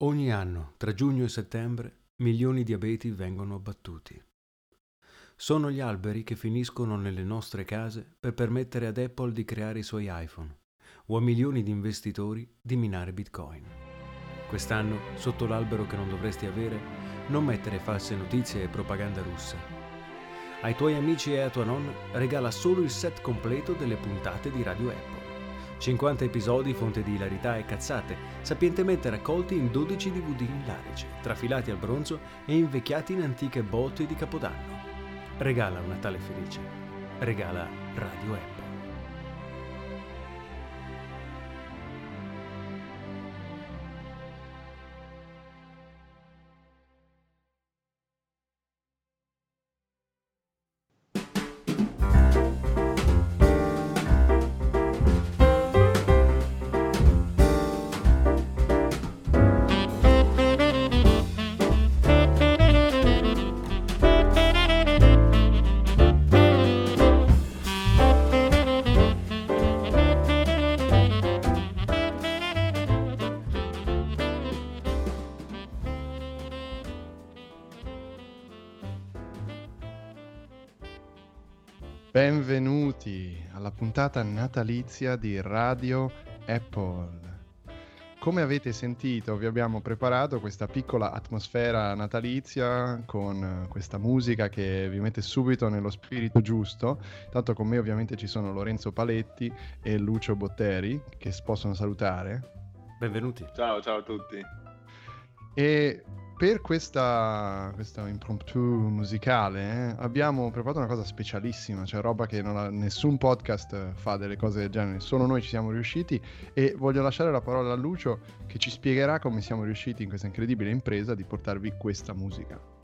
Ogni anno, tra giugno e settembre, milioni di abeti vengono abbattuti. Sono gli alberi che finiscono nelle nostre case per permettere ad Apple di creare i suoi iPhone o a milioni di investitori di minare Bitcoin. Quest'anno, sotto l'albero che non dovresti avere, non mettere false notizie e propaganda russa. Ai tuoi amici e a tua nonna regala solo il set completo delle puntate di Radio Apple. 50 episodi fonte di ilarità e cazzate, sapientemente raccolti in 12 DVD ilarici, trafilati al bronzo e invecchiati in antiche botte di Capodanno. Regala un Natale felice. Regala Radio Apple. Puntata natalizia di Radio Apple. Come avete sentito, vi abbiamo preparato questa piccola atmosfera natalizia con questa musica che vi mette subito nello spirito giusto. Tanto con me ovviamente ci sono Lorenzo Paletti e Lucio Botteri che possono salutare. Benvenuti. Ciao, ciao a tutti. E per questa, questa impromptu musicale eh, abbiamo preparato una cosa specialissima, cioè roba che ha, nessun podcast fa delle cose del genere, solo noi ci siamo riusciti e voglio lasciare la parola a Lucio che ci spiegherà come siamo riusciti in questa incredibile impresa di portarvi questa musica.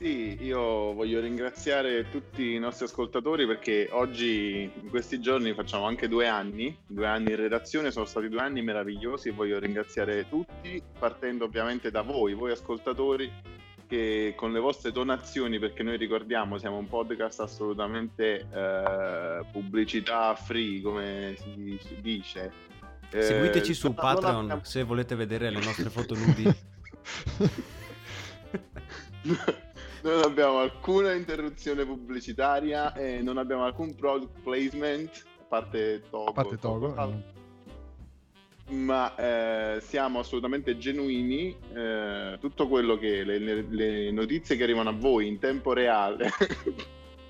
Sì, io voglio ringraziare tutti i nostri ascoltatori perché oggi, in questi giorni, facciamo anche due anni, due anni in redazione, sono stati due anni meravigliosi e voglio ringraziare tutti, partendo ovviamente da voi, voi ascoltatori, che con le vostre donazioni, perché noi ricordiamo siamo un podcast assolutamente eh, pubblicità free, come si, si dice. Eh, Seguiteci su Patreon abbiamo... se volete vedere le nostre foto nudi. non abbiamo alcuna interruzione pubblicitaria e non abbiamo alcun product placement a parte Togo, a parte Togo, Togo no. ma eh, siamo assolutamente genuini eh, tutto quello che le, le, notizie che arrivano a voi in tempo reale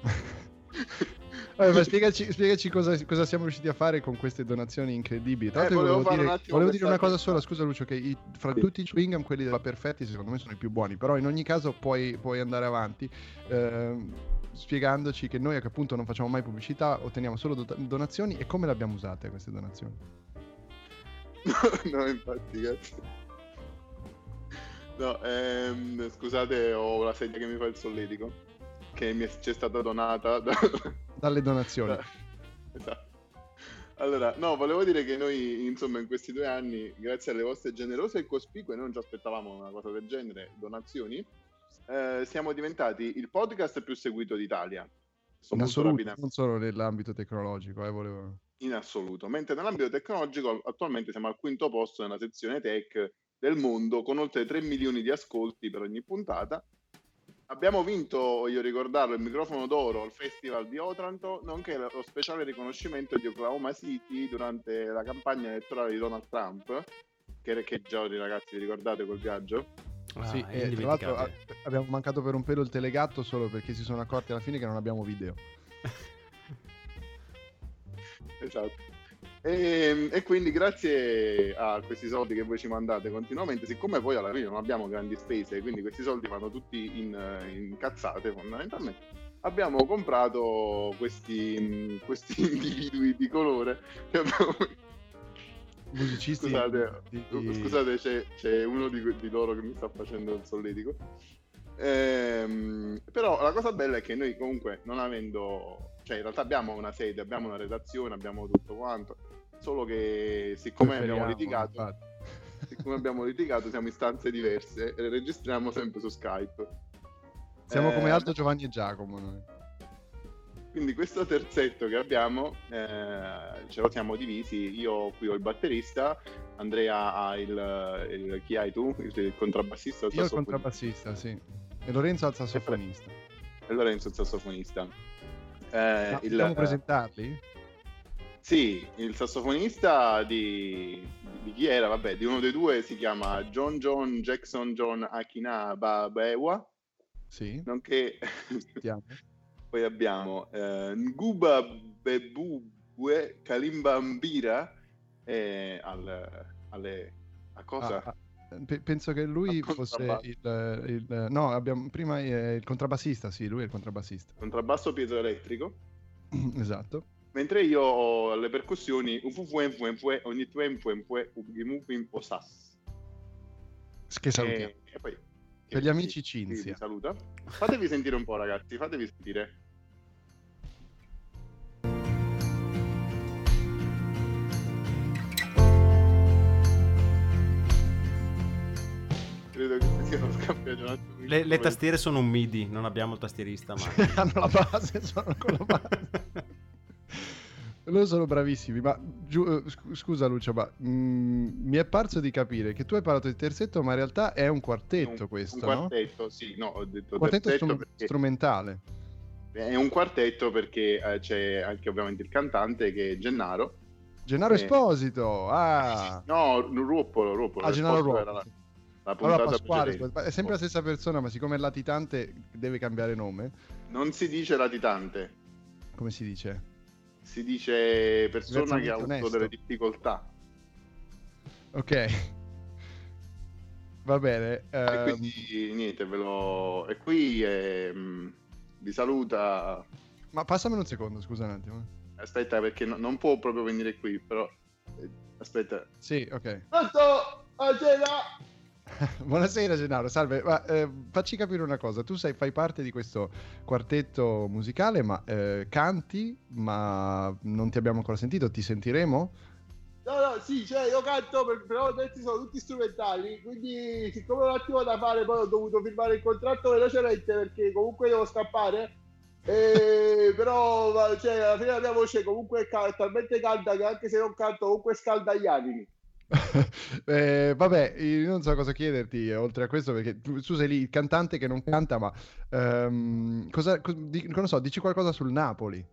Vabbè, ma spiegaci, spiegaci cosa, cosa, siamo riusciti a fare con queste donazioni incredibili. Tra eh, volevo, volevo, dire, volevo dire, una cosa sola, scusa Lucio, che i, fra sì. tutti i chewing gum quelli della Perfetti secondo me sono i più buoni, però in ogni caso puoi, puoi andare avanti eh, spiegandoci che noi appunto non facciamo mai pubblicità, otteniamo solo do- donazioni e come le abbiamo usate queste donazioni. no, infatti, grazie. No, ehm, scusate, ho la sedia che mi fa il solletico che mi è, ci è stata donata da... dalle donazioni. esatto. Allora, no, volevo dire che noi, insomma, in questi due anni, grazie alle vostre generose e cospicue, non ci aspettavamo una cosa del genere, donazioni, eh, siamo diventati il podcast più seguito d'Italia. In assoluto, non solo nell'ambito tecnologico, eh, volevo... In assoluto, mentre nell'ambito tecnologico attualmente siamo al quinto posto nella sezione tech del mondo, con oltre 3 milioni di ascolti per ogni puntata Abbiamo vinto, voglio ricordarlo, il microfono d'oro al Festival di Otranto, nonché lo speciale riconoscimento di Oklahoma City durante la campagna elettorale di Donald Trump, che recheggiatori ragazzi, vi ricordate quel viaggio? Ah, sì, e tra l'altro abbiamo mancato per un pelo il telegatto solo perché si sono accorti alla fine che non abbiamo video. esatto. E, ehm, e, quindi grazie a questi soldi che voi ci mandate continuamente, siccome poi alla fine non abbiamo grandi spese, quindi questi soldi vanno tutti in, in cazzate fondamentalmente, abbiamo comprato questi, questi individui di colore che abbiamo... Musicisti. Scusate, di... scusate c'è, c'è, uno di, di, loro che mi sta facendo il solletico. Ehm, però la cosa bella è che noi comunque non avendo cioè in realtà abbiamo una sede, abbiamo una redazione, abbiamo tutto quanto, solo che siccome abbiamo litigato, siccome abbiamo litigato siamo in stanze diverse e registriamo sempre su Skype. Siamo eh, come Aldo, Giovanni e Giacomo noi. Quindi questo terzetto che abbiamo eh, ce lo siamo divisi, io qui ho il batterista, Andrea ha il, il, chi hai tu? Il, il contrabbassista? Il Io il contrabbassista, sì. E Lorenzo al sassofonista. E Lorenzo il sassofonista. Eh, il, possiamo presentarli? Sì, il sassofonista di, di, chi era? Vabbè, di uno dei due si chiama John John Jackson John Akina Babewa. Sì. Nonché... Poi abbiamo eh, Nguba Bebubwe Kalimbambira eh, al, alle... A cosa? Ah, ah, penso che lui fosse il, il, No, abbiamo prima il contrabbassista, sì, lui è il contrabbassista. Contrabbasso piezoelettrico. esatto. Mentre io ho le percussioni che salutiamo. E, e poi, per gli amici Cinzia. saluta. Fatevi sentire un po', ragazzi, fatevi sentire. Credo che siano scambiati le, le tastiere sono un MIDI, non abbiamo il tastierista, ma hanno la base, sono con la base. Loro sono bravissimi, ma giu, eh, scusa Lucio, ma mm, mi è parso di capire che tu hai parlato di terzetto, ma in realtà è un quartetto un, questo, un quartetto, no? sì, no, ho detto quartetto strum- perché... strumentale. È un quartetto perché eh, c'è anche ovviamente il cantante che è Gennaro. Gennaro eh... Esposito, ah! No, Ruppolo, Ruppolo. Ah, Gennaro Ruppolo. La allora Pasquale, è sempre la stessa persona, ma siccome è latitante deve cambiare nome. Non si dice latitante. Come si dice? si dice persona che ha avuto delle difficoltà. Ok. Va bene. E ehm... quindi niente, ve lo... E qui eh, vi saluta... Ma passamelo un secondo, scusa un attimo. Aspetta, perché no, non può proprio venire qui, però... Eh, aspetta. Sì, ok. Pronto? Buonasera! Buonasera Gennaro, salve. Ma, eh, facci capire una cosa, tu sei, fai parte di questo quartetto musicale, ma eh, canti, ma non ti abbiamo ancora sentito, ti sentiremo? No, no, sì, cioè io canto, però questi sono tutti strumentali, quindi siccome un attimo da fare, poi ho dovuto firmare il contratto velocemente perché comunque devo scappare. E, però cioè, alla fine la mia voce comunque è talmente calda che anche se non canto comunque scalda gli animi. eh, vabbè, io non so cosa chiederti oltre a questo, perché tu, tu sei lì il cantante che non canta, ma um, cosa, co- di, non so, dici qualcosa sul Napoli?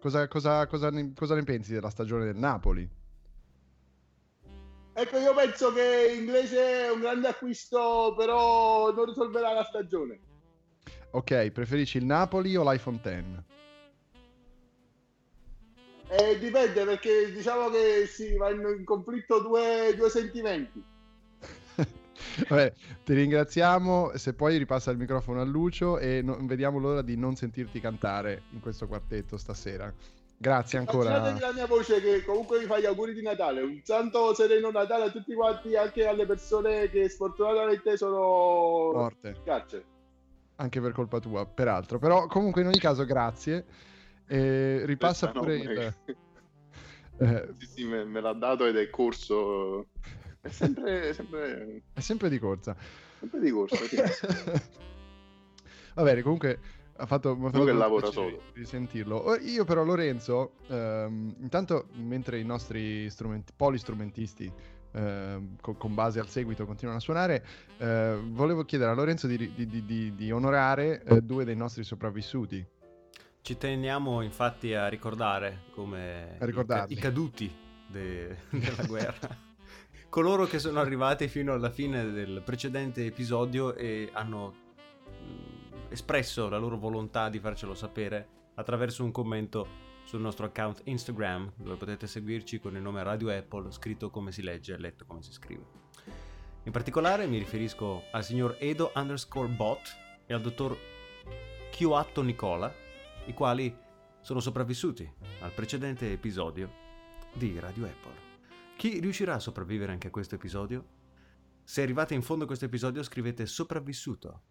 Cosa, cosa, cosa, ne, cosa ne pensi della stagione del Napoli? Ecco, io penso che inglese è un grande acquisto, però non risolverà la stagione. Ok, preferisci il Napoli o l'iPhone X? Eh, dipende perché diciamo che si vanno in conflitto due, due sentimenti. Vabbè, ti ringraziamo. Se poi ripassa il microfono a Lucio e non vediamo l'ora di non sentirti cantare in questo quartetto stasera. Grazie ancora. Immaginatevi la mia voce che comunque vi fa gli auguri di Natale. Un santo sereno Natale a tutti quanti, anche alle persone che sfortunatamente sono morte. Carcere. Anche per colpa tua, peraltro. Però comunque in ogni caso grazie. E ripassa Questa pure no, il... Eh, sì, sì, me, me, l'ha dato ed è corso. È sempre, sempre... È sempre di corsa. Sempre di corsa, sì. Va bene, comunque ha fatto, mi ha fatto che lavora solo di sentirlo. Io però Lorenzo, ehm, intanto mentre i nostri strumenti, polistrumentisti eh, con, con, base al seguito continuano a suonare, eh, volevo chiedere a Lorenzo di, di, di, di onorare eh, due dei nostri sopravvissuti ci teniamo infatti a ricordare come i, i, caduti de- della guerra, coloro che sono arrivati fino alla fine del precedente episodio e hanno mh, espresso la loro volontà di farcelo sapere attraverso un commento sul nostro account Instagram, dove potete seguirci con il nome Radio Apple, scritto come si legge e letto come si scrive. In particolare mi riferisco al signor Edo underscore bot e al dottor Chiuatto Nicola, i quali sono sopravvissuti al precedente episodio di Radio Apple. Chi riuscirà a sopravvivere anche a questo episodio? Se arrivate in fondo a questo episodio scrivete sopravvissuto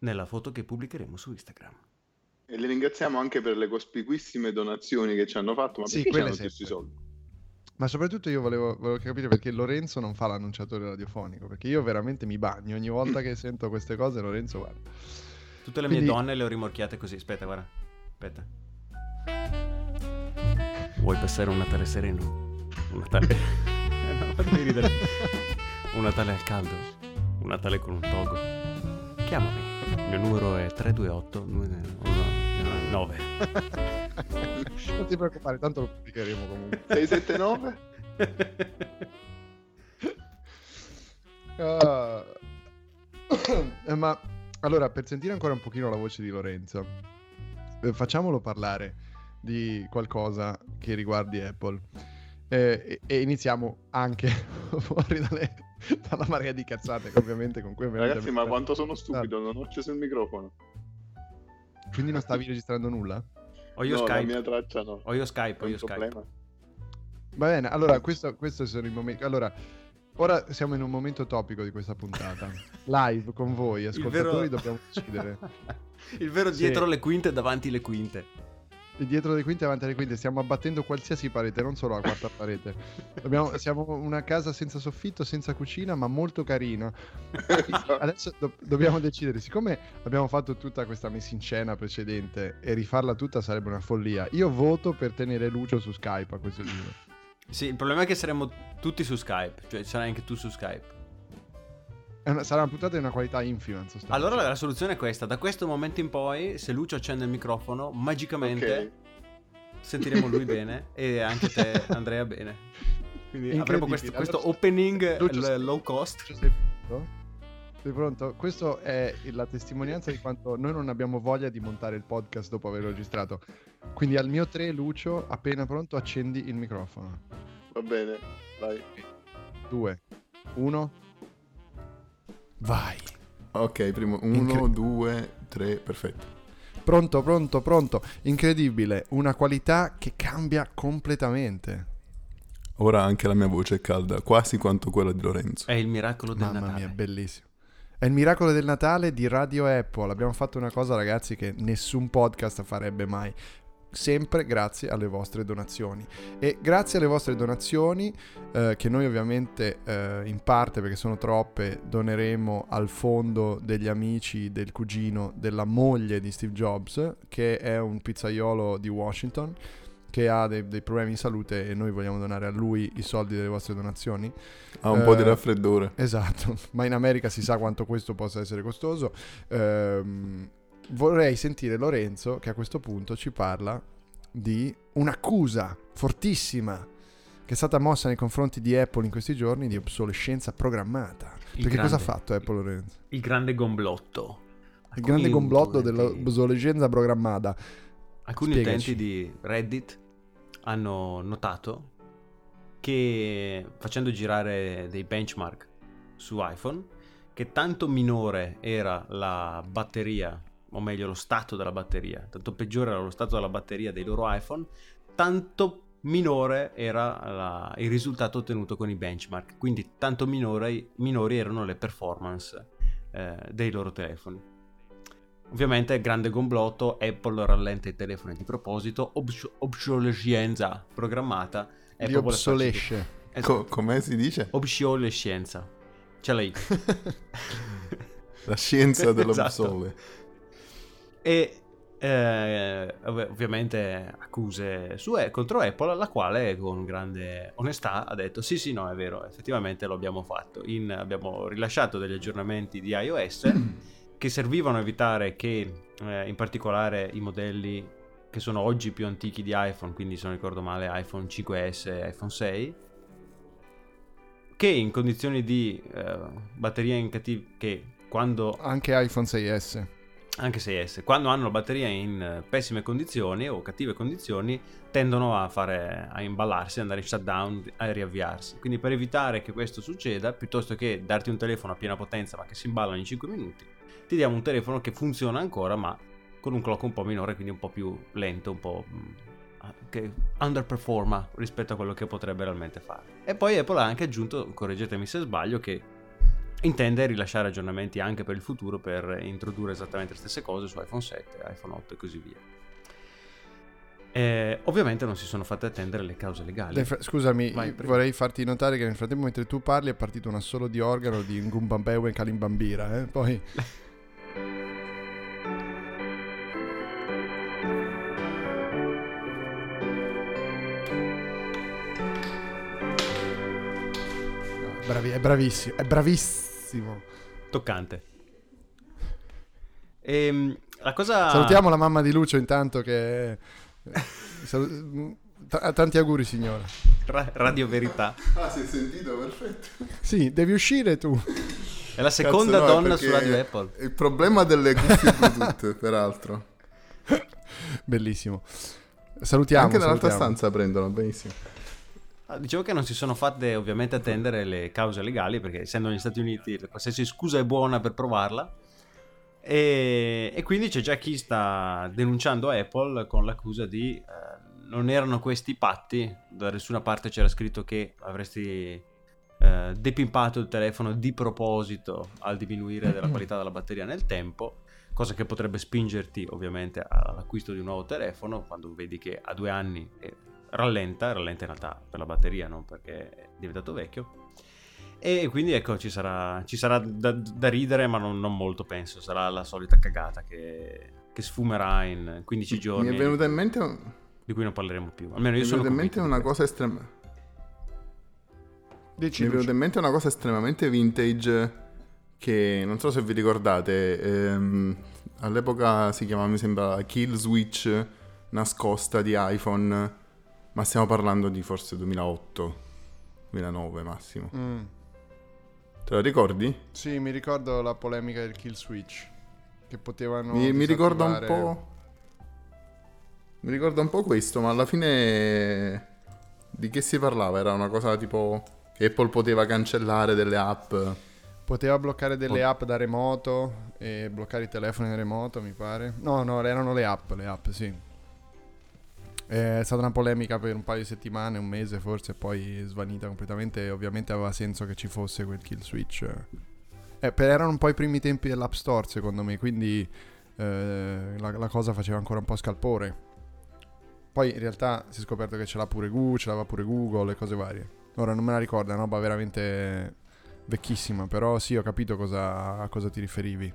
nella foto che pubblicheremo su Instagram. E li ringraziamo anche per le cospicuissime donazioni che ci hanno fatto, ma sì, perché quelle questi soldi? Ma soprattutto io volevo, volevo, capire perché Lorenzo non fa l'annunciatore radiofonico, perché io veramente mi bagno ogni volta che sento queste cose, Lorenzo guarda. Tutte le Quindi... mie donne le ho rimorchiate così, aspetta, guarda. Aspetta. Vuoi passare un Natale sereno? Un Natale... no. Devi ridere. Un Natale al caldo, un Natale con un togo. Chiamami. Il mio numero è 328 9. non ti preoccupare, tanto lo pubblicheremo comunque. 679? Ah. Eh, ma allora, per sentire ancora un pochino la voce di Lorenzo, facciamolo parlare di qualcosa che riguardi Apple. Eh, e, e iniziamo anche fuori dalle, dalla marea di cazzate ovviamente con cui Ragazzi, ma quanto sono stupido, non ho acceso il microfono. Quindi non stavi registrando nulla? Ho io no, Skype. la mia traccia no. Ho io Skype, ho io Skype. problema. Va bene, allora questo, questo sono i momenti. Allora, ora siamo in un momento topico di questa puntata. Live con voi, ascoltatori, vero- dobbiamo decidere. Il vero Sì. dietro le quinte, davanti le quinte. Dietro le quinte, avanti alle quinte, stiamo abbattendo qualsiasi parete, non solo la quarta parete. Dobbiamo- siamo una casa senza soffitto, senza cucina, ma molto carina. Adesso do- dobbiamo decidere, siccome abbiamo fatto tutta questa messa in scena precedente e rifarla tutta sarebbe una follia, io voto per tenere Lucio su Skype a questo giro. Sì, il problema è che saremo tutti su Skype, cioè sarai anche tu su Skype. Una- sarà una puntata di una qualità infima. Allora la soluzione è questa, da questo momento in poi, se Lucio accende il microfono, magicamente Ok. sentiremo lui bene e anche te Andrea bene. Quindi avremo questo, questo Allora, opening Lucio, l- low cost. Lucio, sei pronto? Sei pronto? Questo è la testimonianza di quanto noi non abbiamo voglia di montare il podcast dopo averlo registrato. Quindi al mio 3, Lucio, appena pronto, accendi il microfono. Va bene, vai. 2, 1. Vai. Ok, primo Incre- 1, 2, 3, perfetto. Pronto, pronto, pronto. Incredibile. Una qualità che cambia completamente. Ora anche la mia voce è calda, quasi quanto quella di Lorenzo. È il miracolo del Mamma Natale. mia, bellissimo. È il miracolo del Natale di Radio Apple. Abbiamo fatto una cosa, ragazzi, che nessun podcast farebbe mai. Sempre grazie alle vostre donazioni. E grazie alle vostre donazioni, eh, che noi ovviamente eh, in parte, perché sono troppe, doneremo al fondo degli amici del cugino della moglie di Steve Jobs, che è un pizzaiolo di Washington, che ha dei, dei problemi di salute e noi vogliamo donare a lui i soldi delle vostre donazioni. Ha un po' di Eh, raffreddore. Esatto, ma in America si sa quanto questo possa essere costoso. Ehm, vorrei sentire Lorenzo che a questo punto ci parla di un'accusa fortissima che è stata mossa nei confronti di Apple in questi giorni di obsolescenza programmata. Il Perché cosa ha grande- fatto Apple Lorenzo? Il grande gomblotto. Il Alcuni grande utenti- dell'obsolescenza programmata. Alcuni Spiegaci. utenti di Reddit hanno notato che facendo girare dei benchmark su iPhone, che tanto minore era la batteria, o meglio lo stato della batteria, tanto peggiore era lo stato della batteria dei loro iPhone, tanto minore era la- il risultato ottenuto con i benchmark, quindi tanto minore- minori erano le performance eh, dei loro telefoni. Ovviamente, grande gomblotto, Apple rallenta i telefoni di proposito, obs- obsolescenza programmata. Faccia di- obsolesce. Esatto. Co- com'è si dice? Obsolescenza. C'è la I. La scienza Esatto. E eh, ov- ovviamente accuse su, contro Apple, la quale con grande onestà ha detto sì sì no è vero, effettivamente lo abbiamo fatto, In- abbiamo rilasciato degli aggiornamenti di iOS che servivano a evitare che eh, in particolare i modelli che sono oggi più antichi di iPhone, quindi se non ricordo male iPhone 5S e iPhone 6, che in condizioni di eh, batteria in cattiv- che quando Anche iPhone 6S. Anche 6S, quando hanno la batteria in eh, pessime condizioni o cattive condizioni, tendono a fare a imballarsi, andare in shutdown, a riavviarsi. Quindi per evitare che questo succeda, piuttosto che darti un telefono a piena potenza ma che si imballa in 5 minuti, ti diamo un telefono che funziona ancora ma con un clock un po' minore, quindi un po' più lento, un po' mm, che underperforma rispetto a quello che potrebbe realmente fare. E poi Apple ha anche aggiunto, correggetemi se sbaglio, che intende rilasciare aggiornamenti anche per il futuro per introdurre esattamente le stesse cose su iPhone 7, iPhone 8 e così via. Eh, ovviamente non si sono fatte attendere le cause legali. Fra- scusami, Vai, vorrei farti notare che nel frattempo mentre tu parli è partito un assolo di organo di Ngumbambewe e Kalimbambira, eh? Poi bravi- è bravissimo, è bravissimo. Toccante. Ehm, la cosa... Salutiamo la mamma di Lucio intanto che... Salu- t- tanti auguri signora. Ra- Radio Verità. Ah, si è sentito? Perfetto. Sì, devi uscire tu. È la seconda Cazzo, no, donna perché su Radio Apple. Il problema delle cuffie Bluetooth, peraltro. Bellissimo. Salutiamo. Anche dall'altra salutiamo. stanza prendono, benissimo. Ah, Dicevo che non si sono fatte ovviamente attendere le cause legali perché essendo negli Stati Uniti qualsiasi scusa è buona per provarla. E, e quindi c'è già chi sta denunciando Apple con l'accusa di eh, non erano questi patti, da nessuna parte c'era scritto che avresti eh, depimpato il telefono di proposito al diminuire della qualità della batteria nel tempo, cosa che potrebbe spingerti ovviamente all'acquisto di un nuovo telefono quando vedi che a due anni eh, rallenta, rallenta in realtà per la batteria, non perché è diventato vecchio. E quindi ecco, ci sarà, ci sarà da, da ridere, ma non, non molto penso, sarà la solita cagata che, che sfumerà in 15 giorni, Mi è venuta in mente, un- di cui non parleremo più. Almeno io mi è sono venuta in mente una cosa estrema. Dici, Mi è venuta in mente una cosa estremamente vintage che non so se vi ricordate, ehm, all'epoca si chiamava, mi sembra, kill switch nascosta di iPhone, ma stiamo parlando di forse 2008, 2009 massimo. Mm. Te lo ricordi? Sì, mi ricordo la polemica del kill switch. Che potevano. mi, mi ricorda un po'... Mi ricorda un po' questo, ma alla fine di che si parlava? Era una cosa tipo Apple poteva cancellare delle app. Poteva bloccare delle app da remoto e bloccare i telefoni da remoto, mi pare. No, no, erano le app, le app, sì. È stata una polemica per un paio di settimane, un mese forse, poi svanita completamente. Ovviamente aveva senso che ci fosse quel kill switch. Eh, erano un po' i primi tempi dell'App Store, secondo me, quindi eh, la, la cosa faceva ancora un po' scalpore. Poi in realtà si è scoperto che ce l'ha pure Google, ce l'aveva pure Google e cose varie. Ora non me la ricordo, è una roba veramente vecchissima, però sì, ho capito cosa, a cosa ti riferivi.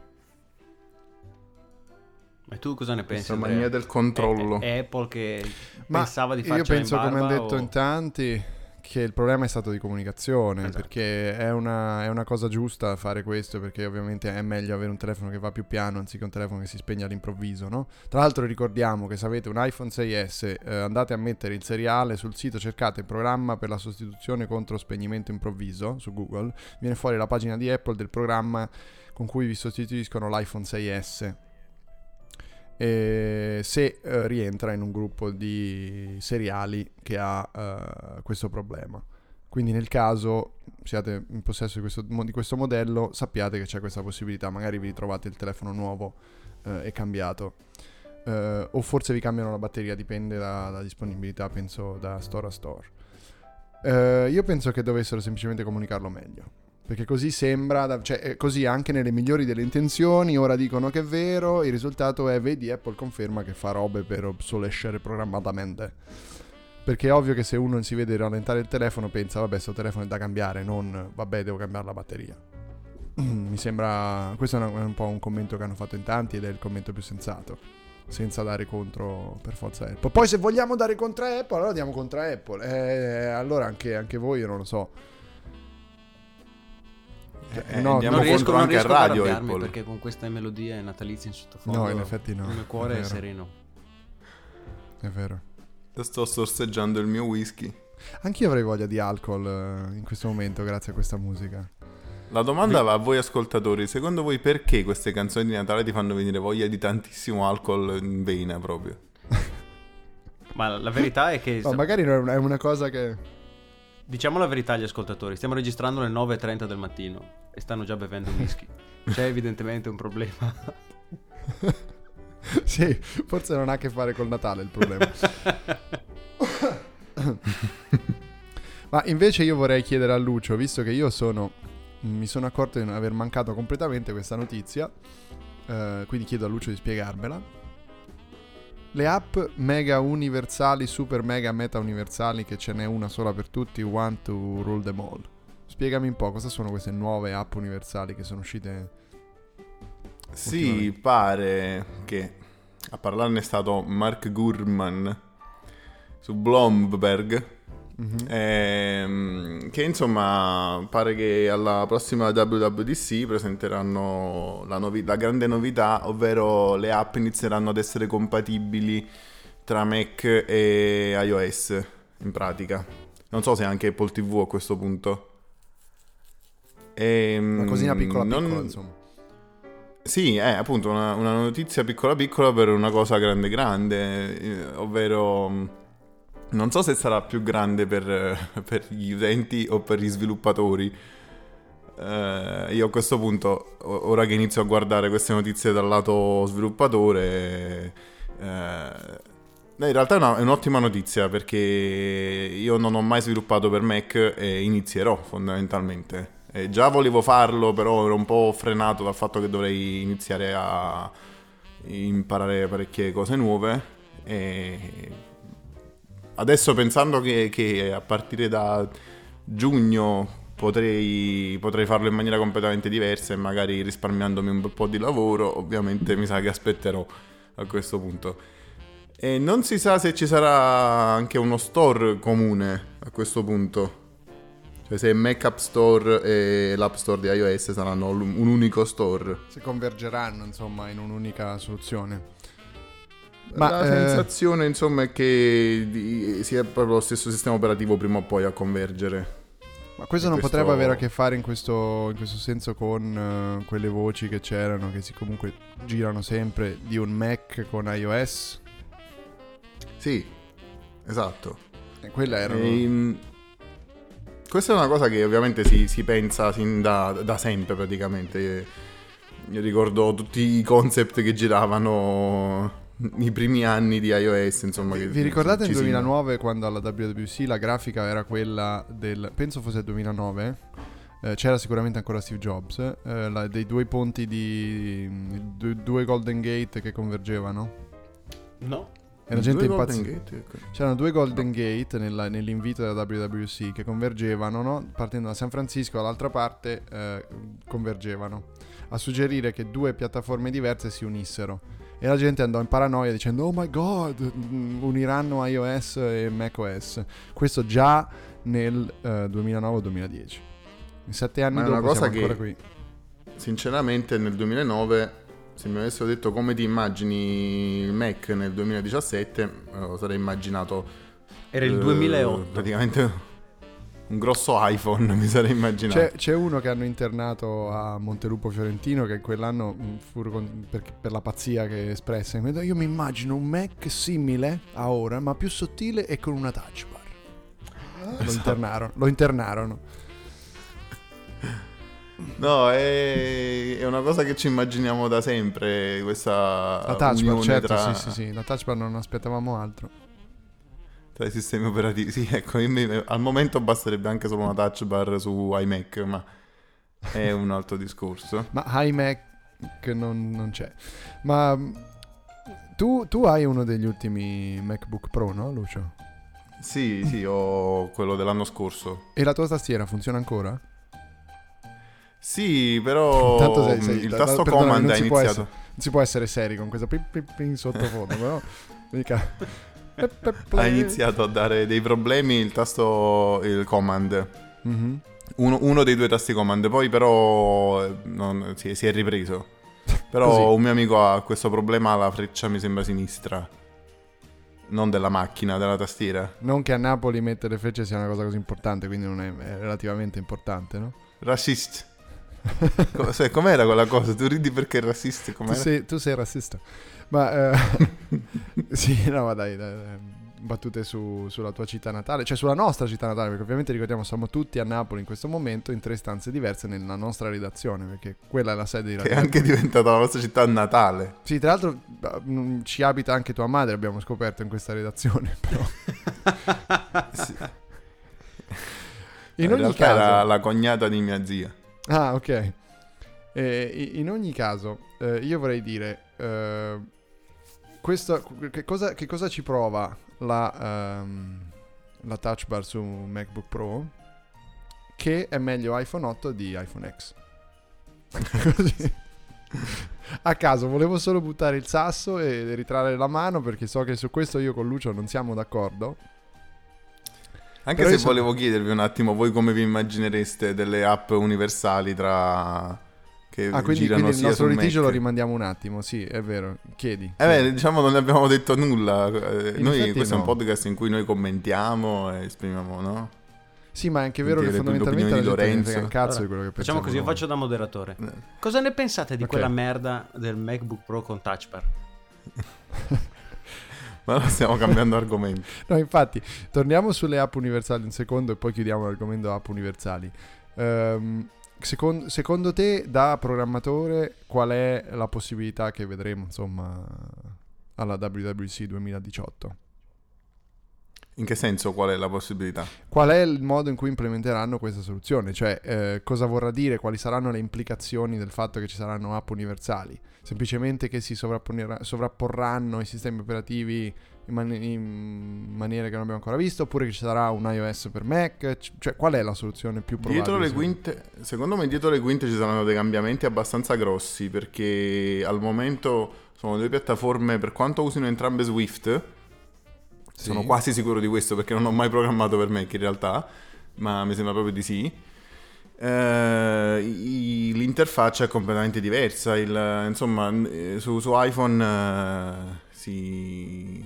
E tu cosa ne pensi? Questa Andrea? mania del controllo. È, è Apple che Ma pensava di Io farcela penso, in come hanno detto o- in tanti, che il problema è stato di comunicazione, Esatto. perché è una, è una cosa giusta fare questo, perché ovviamente è meglio avere un telefono che va più piano anziché un telefono che si spegne all'improvviso, no? Tra l'altro ricordiamo che se avete un iPhone 6S, eh, andate a mettere il seriale sul sito, cercate programma per la sostituzione contro spegnimento improvviso su Google, viene fuori la pagina di Apple del programma con cui vi sostituiscono l'iPhone 6S. E se eh, rientra in un gruppo di seriali che ha eh, questo problema. Quindi nel caso siate in possesso di questo, di questo modello, sappiate che c'è questa possibilità, magari vi ritrovate il telefono nuovo eh, e cambiato. Eh, o forse vi cambiano la batteria, dipende dalla disponibilità, penso da store a store. Eh, io penso che dovessero semplicemente comunicarlo meglio. Perché così sembra, cioè eh, così anche nelle migliori delle intenzioni, ora dicono che è vero, il risultato è, vedi, Apple conferma che fa robe per obsolescere programmatamente. Perché è ovvio che se uno si vede rallentare il telefono pensa, vabbè, sto telefono è da cambiare, non, vabbè, devo cambiare la batteria. Mi sembra, questo è un po' un commento che hanno fatto in tanti ed è il commento più sensato. Senza dare contro per forza Apple. Poi se vogliamo dare contro Apple, allora diamo contro Apple. Eh, allora anche, anche voi, io non lo so. Eh, no, andiamo non riesco, contro non anche a riesco a radio Apple. perché con queste melodie natalizie in sottofondo No, in effetti no, il mio cuore è è, sereno. È vero. Sto sorseggiando il mio whisky. Anch'io avrei voglia di alcol eh, in questo momento grazie a questa musica. La domanda va a voi ascoltatori, secondo voi perché queste canzoni di Natale ti fanno venire voglia di tantissimo alcol in vena proprio? Ma la verità è che No, magari non è una cosa che... diciamo la verità agli ascoltatori, stiamo registrando alle 9:30 del mattino e stanno già bevendo whisky. C'è evidentemente un problema. sì, forse non ha a che fare col Natale il problema. Ma invece io vorrei chiedere a Lucio, visto che io sono... Mi sono accorto di non aver mancato completamente questa notizia, eh, quindi chiedo a Lucio di spiegarmela. Le app mega universali, super mega meta universali, che ce n'è una sola per tutti, one to rule them all. Spiegami un po' cosa sono queste nuove app universali che sono uscite Sì, pare che a parlarne è stato Mark Gurman su Blomberg Mhm. Ehm, che insomma pare che alla prossima WWDC presenteranno la, novi- la grande novità, ovvero le app inizieranno ad essere compatibili tra Mac e iOS in pratica. Non so se anche Apple TV a questo punto. Ehm, Una cosina piccola non- piccola, insomma. Sì, è appunto una, una notizia piccola piccola per una cosa grande grande, eh, ovvero non so se sarà più grande per, per gli utenti o per gli sviluppatori. Eh, io a questo punto, ora che inizio a guardare queste notizie dal lato sviluppatore, eh, in realtà è, una- è un'ottima notizia perché io non ho mai sviluppato per Mac e inizierò fondamentalmente. E già volevo farlo, però ero un po' frenato dal fatto che dovrei iniziare a imparare parecchie cose nuove. E adesso pensando che, che a partire da giugno potrei, potrei farlo in maniera completamente diversa e magari risparmiandomi un po' di lavoro, ovviamente mi sa che aspetterò a questo punto. E non si sa se ci sarà anche uno store comune a questo punto. Cioè se Mac App Store e l'App Store di iOS saranno un unico store. Si convergeranno, insomma, in un'unica soluzione. Ma la eh, sensazione insomma è che sia proprio lo stesso sistema operativo prima o poi a convergere. Ma questo non questo- potrebbe avere a che fare in questo, in questo senso con eh, quelle voci che c'erano, che si comunque girano sempre, di un Mac con iOS? Sì, esatto. E quella erano... Ehm, questa è una cosa che ovviamente si, si pensa sin da, da sempre praticamente. Io ricordo tutti i concept che giravano i primi anni di iOS, insomma. che Vi ricordate nel si- 2009 quando alla WWC la grafica era quella del... penso fosse il 2009? eh, c'era sicuramente ancora Steve Jobs, eh, la- dei due ponti di... due, due Golden Gate che convergevano. No. E la gente impazzita. Ecco. C'erano due Golden Gate nella- nell'invito della WWC che convergevano, no? partendo da San Francisco dall'altra parte eh, convergevano, a suggerire che due piattaforme diverse si unissero. E la gente andò in paranoia dicendo Oh my god, mm, uniranno iOS e macOS. Questo già nel eh, 2009-2010. In sette anni Ma è dopo una cosa siamo che- ancora qui. Sinceramente nel 2009, se mi avessero detto come ti immagini il Mac nel 2017, me lo sarei immaginato... Era il eh, 2008. Praticamente un grosso iPhone, mi sarei immaginato. C'è, c'è uno che hanno internato a Montelupo Fiorentino che quell'anno fu con- per, per la pazzia che espresse. Io mi immagino un Mac simile a ora, ma più sottile e con una touch bar. Esatto. Lo internarono. Lo internarono. No, è, è una cosa che ci immaginiamo da sempre, questa La touch bar, certo, tra, sì, sì, sì. La touch bar non aspettavamo altro. Tra i sistemi operativi. Sì, ecco, mi- al momento basterebbe anche solo una touch bar su iMac, ma è un altro discorso. Ma iMac non, non c'è. Ma mh, tu, tu hai uno degli ultimi MacBook Pro, no, Lucio? Sì, sì, ho quello dell'anno scorso. E la tua tastiera funziona ancora? Sì, però sei- sei- il da- tasto command ha iniziato. Non si può essere seri con questa pim, pim, pim sottofondo, però mica... Ha iniziato a dare dei problemi il tasto, il command. Mhm. Uno, uno dei due tasti command, poi però eh, non- si, si è ripreso. Però Così. un mio amico ha questo problema alla freccia, mi sembra sinistra. Non della macchina, della tastiera. Non che a Napoli mettere frecce sia una cosa così importante, quindi non è, è relativamente importante, no? Rassist. Co- sai, com'era quella cosa? Tu ridi perché è rassista? Tu sei, tu sei razzista. Ma eh, sì, no, ma dai, dai, dai, battute su- sulla tua città natale, cioè sulla nostra città natale, perché ovviamente ricordiamo siamo tutti a Napoli in questo momento in tre stanze diverse nella nostra redazione, perché quella è la sede di Che è Radio anche diventata la nostra città natale. Sì, tra l'altro eh, mm, ci abita anche tua madre, abbiamo scoperto in questa redazione, però. Sì. In, In, ogni realtà caso... era la cognata di mia zia. Ah, ok. Eh, in ogni caso, eh, io vorrei dire, eh, questo, che, cosa, che cosa ci prova la, ehm, la touch bar su MacBook Pro? Che è meglio iPhone 8 di iPhone X. Così. A caso, volevo solo buttare il sasso e ritrarre la mano perché so che su questo io con Lucio non siamo d'accordo. Anche Però se io sono- volevo chiedervi un attimo, voi come vi immaginereste delle app universali tra... che Ah, quindi, girano quindi il nostro litigio Mac? lo rimandiamo un attimo, sì, è vero, chiedi. Eh beh, diciamo non ne abbiamo detto nulla. Eh, In Noi, questo è un no. podcast in cui noi commentiamo e esprimiamo, no? Sì, ma è anche vero che fondamentalmente la gente frega un Lorenzo. cazzo di quello che Facciamo pensiamo così, io faccio da moderatore. Eh. Cosa ne pensate di Ok. quella merda del MacBook Pro con touch bar? Ma no, stiamo cambiando argomento. No, infatti, torniamo sulle app universali un secondo e poi chiudiamo l'argomento app universali. Ehm, secon- secondo te, da programmatore, qual è la possibilità che vedremo, insomma, alla WWC 2018? In che senso qual è la possibilità? Qual è il modo in cui implementeranno questa soluzione? Cioè, eh, cosa vorrà dire? Quali saranno le implicazioni del fatto che ci saranno app universali? Semplicemente che si sovrapporranno i sistemi operativi in, man- in maniere che non abbiamo ancora visto? Oppure che ci sarà un iOS per Mac? C- cioè, qual è la soluzione più probabile? Dietro le secondo- quinte, secondo me dietro le quinte ci saranno dei cambiamenti abbastanza grossi perché al momento sono due piattaforme, per quanto usino entrambe Swift, Sì. sono quasi sicuro di questo perché non ho mai programmato per Mac in realtà, ma mi sembra proprio di sì. Eh, i- l'interfaccia è completamente diversa. il- insomma, eh, su, su iPhone eh, si.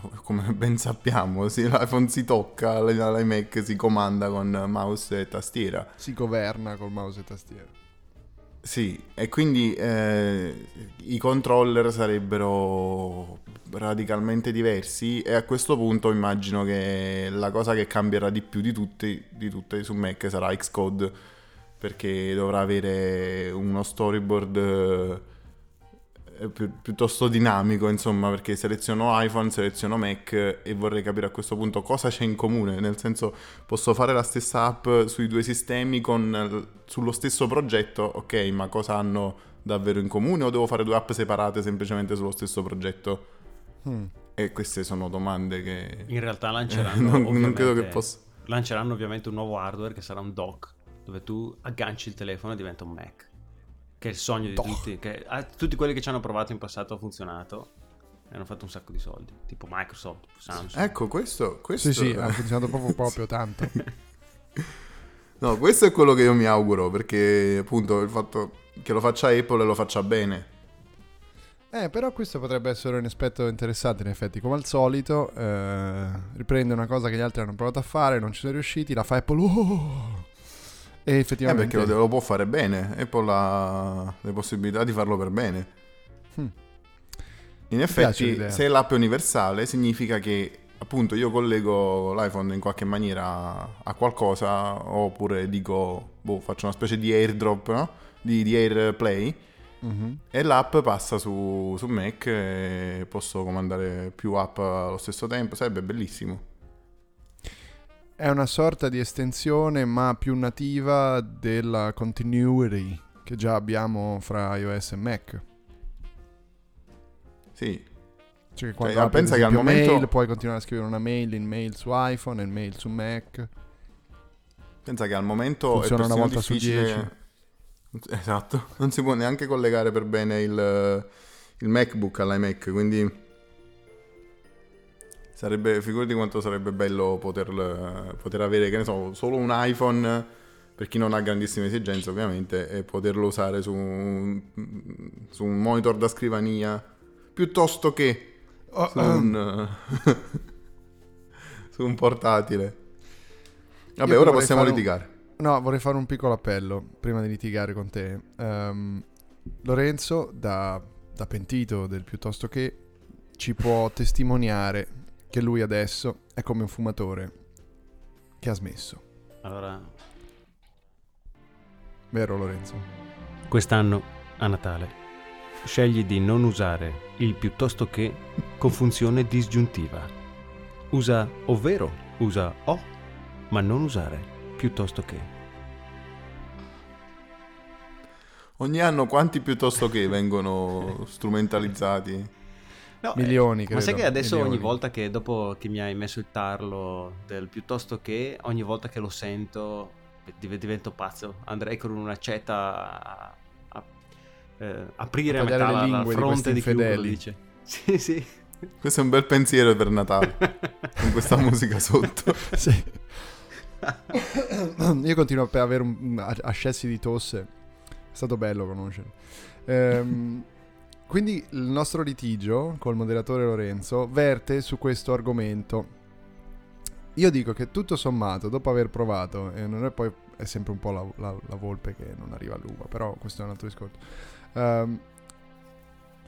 Come ben sappiamo, sì, l'iPhone si tocca, l'iMac si comanda con mouse e tastiera. Si governa col mouse e tastiera. Sì, e quindi eh, i controller sarebbero radicalmente diversi e a questo punto immagino che la cosa che cambierà di più di tutte, di tutte su Mac sarà Xcode perché dovrà avere uno storyboard pi- piuttosto dinamico insomma perché seleziono iPhone, seleziono Mac e vorrei capire a questo punto cosa c'è in comune nel senso posso fare la stessa app sui due sistemi con, eh, sullo stesso progetto ok ma cosa hanno davvero in comune o devo fare due app separate semplicemente sullo stesso progetto Hmm. e queste sono domande che In realtà eh, lanceranno, non, non credo che possa lanceranno ovviamente un nuovo hardware che sarà un dock dove tu agganci il telefono e diventa un Mac. Che è il sogno di Dock. tutti. Che, a tutti quelli che ci hanno provato in passato ha funzionato e hanno fatto un sacco di soldi. Tipo Microsoft, Samsung. ecco questo, questo Sì, sì, ha funzionato proprio, proprio tanto. No, questo è quello che io mi auguro, perché appunto il fatto che lo faccia Apple e lo faccia bene. Eh, però questo potrebbe essere un aspetto interessante in effetti, come al solito, eh, riprende una cosa che gli altri hanno provato a fare, non ci sono riusciti, la fa Apple, oh! E Eh, effettivamente... perché lo, lo può fare bene. Apple ha le possibilità di farlo per bene. Hmm. In effetti, se l'app è universale, significa che appunto io collego l'iPhone in qualche maniera a qualcosa, oppure dico, boh, faccio una specie di airdrop, no? Di, di AirPlay. Mhm. E l'app passa su, su Mac e posso comandare più app allo stesso tempo. Sarebbe bellissimo. È una sorta di estensione, ma più nativa della continuity che già abbiamo fra iOS e Mac. Sì, Cioè, che quando Cioè, pensa che al momento- mail, puoi continuare a scrivere una mail in mail su iPhone e mail su Mac. pensa che al momento Funziona è una volta su difficile- Esatto, non si può neanche collegare per bene il, il MacBook all'iMac, quindi sarebbe, figurati quanto sarebbe bello poter, poter avere, che ne so, solo un iPhone per chi non ha grandissime esigenze ovviamente e poterlo usare su un, su un monitor da scrivania piuttosto che Oh, su un, su un portatile. Vabbè, Io ora possiamo fare un- litigare. No, vorrei fare un piccolo appello prima di litigare con te. Ehm, Lorenzo, da, da pentito del piuttosto che, ci può testimoniare che lui adesso è come un fumatore che ha smesso. Allora, Vero Lorenzo? quest'anno a Natale scegli di non usare il piuttosto che con funzione disgiuntiva. Usa ovvero, usa o, ma non usare piuttosto che. Ogni anno quanti piuttosto che vengono strumentalizzati? No, Milioni, eh, credo. Ma sai che adesso milioni. ogni volta che dopo che mi hai messo il tarlo del piuttosto che, ogni volta che lo sento div- divento pazzo. Andrei con un'accetta a, a- eh, aprire A metà la, la di fronte questi di, chiunque dice. Sì, sì. Questo è un bel pensiero per Natale, con questa musica sotto. Sì. Io continuo a avere un, un- ascessi di tosse. È stato bello conoscere. Ehm, quindi il nostro litigio col moderatore Lorenzo verte su questo argomento. Io dico che tutto sommato, dopo aver provato, e non è poi è sempre un po' la, la- la volpe che non arriva all'uva, però questo è un altro discorso. Ehm,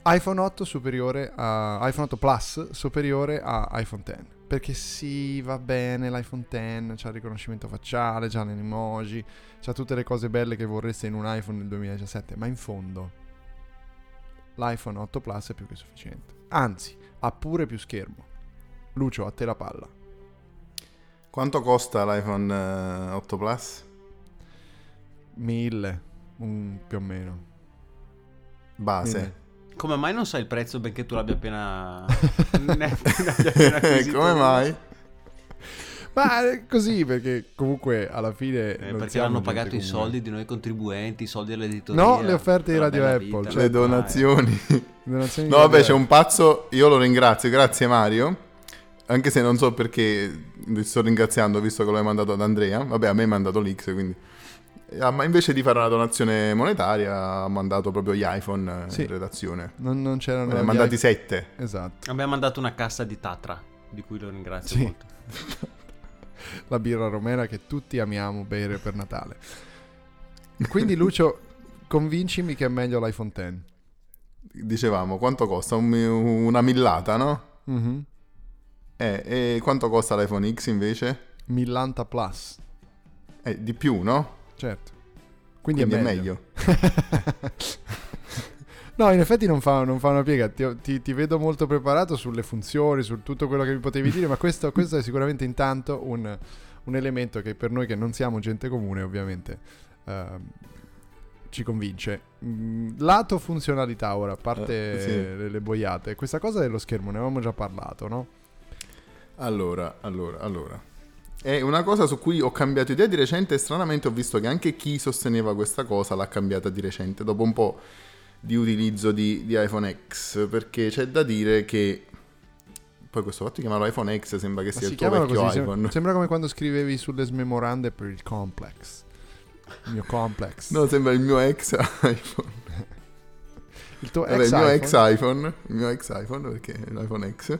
iPhone 8 superiore a iPhone 8 Plus superiore a iPhone X. Perché sì, va bene l'iPhone X, c'ha il riconoscimento facciale, c'ha le emoji, c'ha tutte le cose belle che vorreste in un iPhone nel 2017, ma in fondo l'iPhone 8 Plus è più che sufficiente. Anzi, ha pure più schermo. Lucio, a te la palla. Quanto costa l'iPhone eh, 8 Plus? 1000, un- più o meno. Base. Mille. Come mai non sai il prezzo benché tu l'abbia appena... ne- ne abbia appena Come uno? mai? Ma è così perché comunque alla fine... Eh, perché hanno pagato i comune. soldi di noi contribuenti, i soldi dell'editoria. No, le offerte di Radio Apple, vita, cioè- Le donazioni. Donazioni No, vabbè, c'è un pazzo, io lo ringrazio, grazie Mario. Anche se non so perché ti sto ringraziando visto che l'hai mandato ad Andrea. Vabbè, a me hai mandato l'X, quindi... Ah, ma invece di fare una donazione monetaria ha mandato proprio gli iPhone eh, Sì. in redazione. Non, non c'erano... Ne ha mandati i- sette. Esatto. Abbiamo mandato una cassa di Tatra, di cui lo ringrazio Sì. molto. La birra romena che tutti amiamo bere per Natale. Quindi Lucio, convincimi che è meglio l'iPhone X. Dicevamo, quanto costa? Un una millata, no? Mhm. Eh, e quanto costa l'iPhone X invece? Millanta Plus. Eh, di più, no? Certo. Quindi, Quindi è è meglio. no, in effetti non fa, non fa una piega. Ti, ti- ti vedo molto preparato sulle funzioni, su tutto quello che mi potevi dire, ma questo, questo è sicuramente intanto un, un elemento che per noi che non siamo gente comune, ovviamente, ehm, ci convince. Mm, lato funzionalità ora, a parte Eh, sì. le, le boiate, questa cosa dello schermo ne avevamo già parlato, no? Allora, allora, allora. È una cosa su cui ho cambiato idea di recente e stranamente ho visto che anche chi sosteneva questa cosa l'ha cambiata di recente, dopo un po' di utilizzo di, di iPhone X, perché c'è da dire che... Poi questo fatto di chiamarlo iPhone X sembra che Ma sia si il tuo vecchio così, iPhone. sembra come quando scrivevi sulle smemorande per il complex. Il mio complex. No, sembra il mio ex iPhone. il tuo Vabbè, ex il mio iPhone. ex iPhone, il mio ex iPhone perché è l'iPhone X.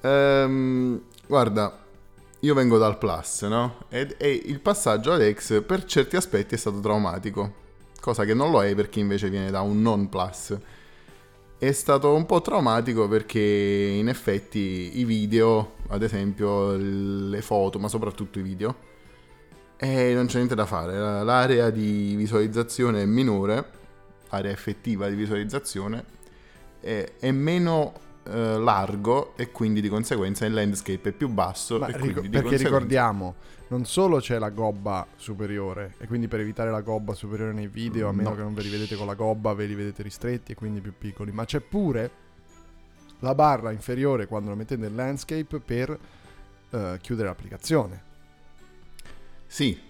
Ehm, guarda, io vengo dal Plus, no? Ed- E, il passaggio all'X per certi aspetti è stato traumatico, cosa che non lo è per chi invece viene da un non Plus. È stato un po' traumatico perché in effetti i video, ad esempio le foto, ma soprattutto i video, e non c'è niente da fare. La- L'area di visualizzazione è minore, area effettiva di visualizzazione, è, è meno eh, largo e quindi di conseguenza il landscape è più basso. Ma ric- perché conseguenza- ricordiamo, non solo c'è la gobba superiore, e quindi per evitare la gobba superiore nei video, a meno No. che non ve li vedete con la gobba, ve li vedete ristretti e quindi più piccoli, ma c'è pure la barra inferiore quando la mettete nel landscape per eh, chiudere l'applicazione. Sì.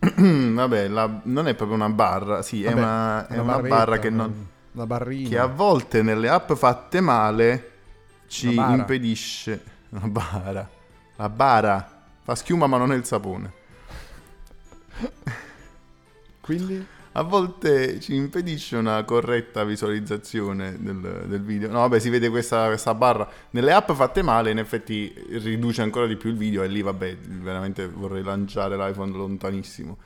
Vabbè, la- non è proprio una barra, sì, è Vabbè, una, è una barretta, barra che, una- non- Una barrina. che a volte nelle app fatte male ci bara. impedisce... Una bara. La bara fa schiuma ma non è il sapone. Quindi A volte ci impedisce una corretta visualizzazione del, del video. No, vabbè, si vede questa, questa barra. Nelle app fatte male, in effetti riduce ancora di più il video. E lì, vabbè, veramente vorrei lanciare l'iPhone lontanissimo.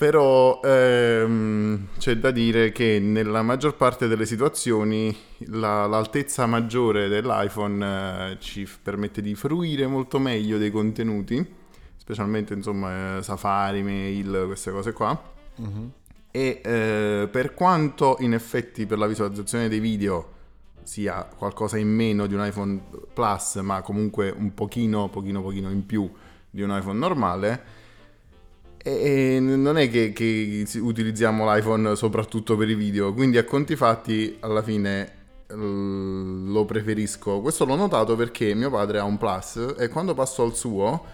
Però ehm, c'è da dire che nella maggior parte delle situazioni la- l'altezza maggiore dell'iPhone eh, ci permette di fruire molto meglio dei contenuti, specialmente insomma eh, Safari, mail, queste cose qua. Mhm. E eh, per quanto in effetti per la visualizzazione dei video sia qualcosa in meno di un iPhone Plus, ma comunque un pochino, pochino, pochino in più di un iPhone normale, e non è che, che utilizziamo l'iPhone soprattutto per i video, quindi a conti fatti alla fine lo preferisco. Questo l'ho notato perché mio padre ha un Plus e quando passo al suo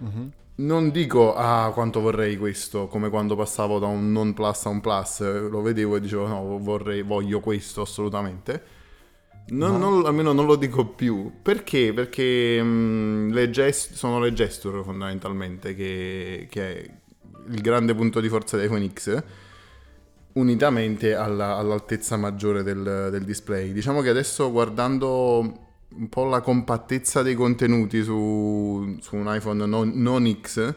Mhm. non dico ah quanto vorrei questo, come quando passavo da un non plus a un plus, lo vedevo e dicevo no, vorrei, voglio questo assolutamente. Non, No. non- almeno non lo dico più. Perché? Perché mh, le gest- sono le gesture fondamentalmente che, che il grande punto di forza dell'iPhone X, unitamente alla- all'altezza maggiore del, del display. Diciamo che adesso guardando un po' la compattezza dei contenuti su, su un iPhone non, non X,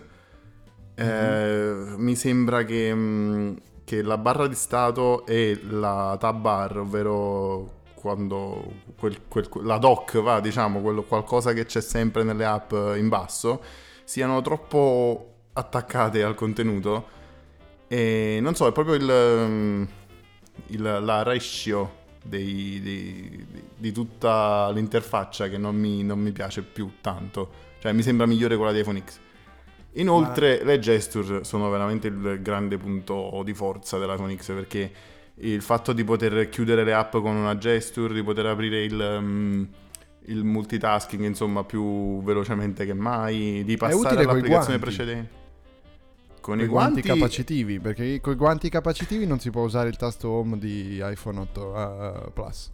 eh, mi sembra che, mh, che la barra di stato e la tab bar, ovvero quando quel- quel- la dock va, diciamo, quello, qualcosa che c'è sempre nelle app in basso, siano troppo attaccate al contenuto e non so, è proprio il, mm, il- la ratio dei- dei- di, tutta l'interfaccia che non mi, non mi piace più tanto, cioè mi sembra migliore quella di iPhone X. Inoltre le gesture sono veramente il grande punto di forza dell'iPhone X perché il fatto di poter chiudere le app con una gesture, di poter aprire il, mm, il multitasking insomma più velocemente che mai, di passare all'applicazione precedente. Con i guanti, capacitivi, perché con i guanti capacitivi non si può usare il tasto home di iPhone 8 uh, Plus.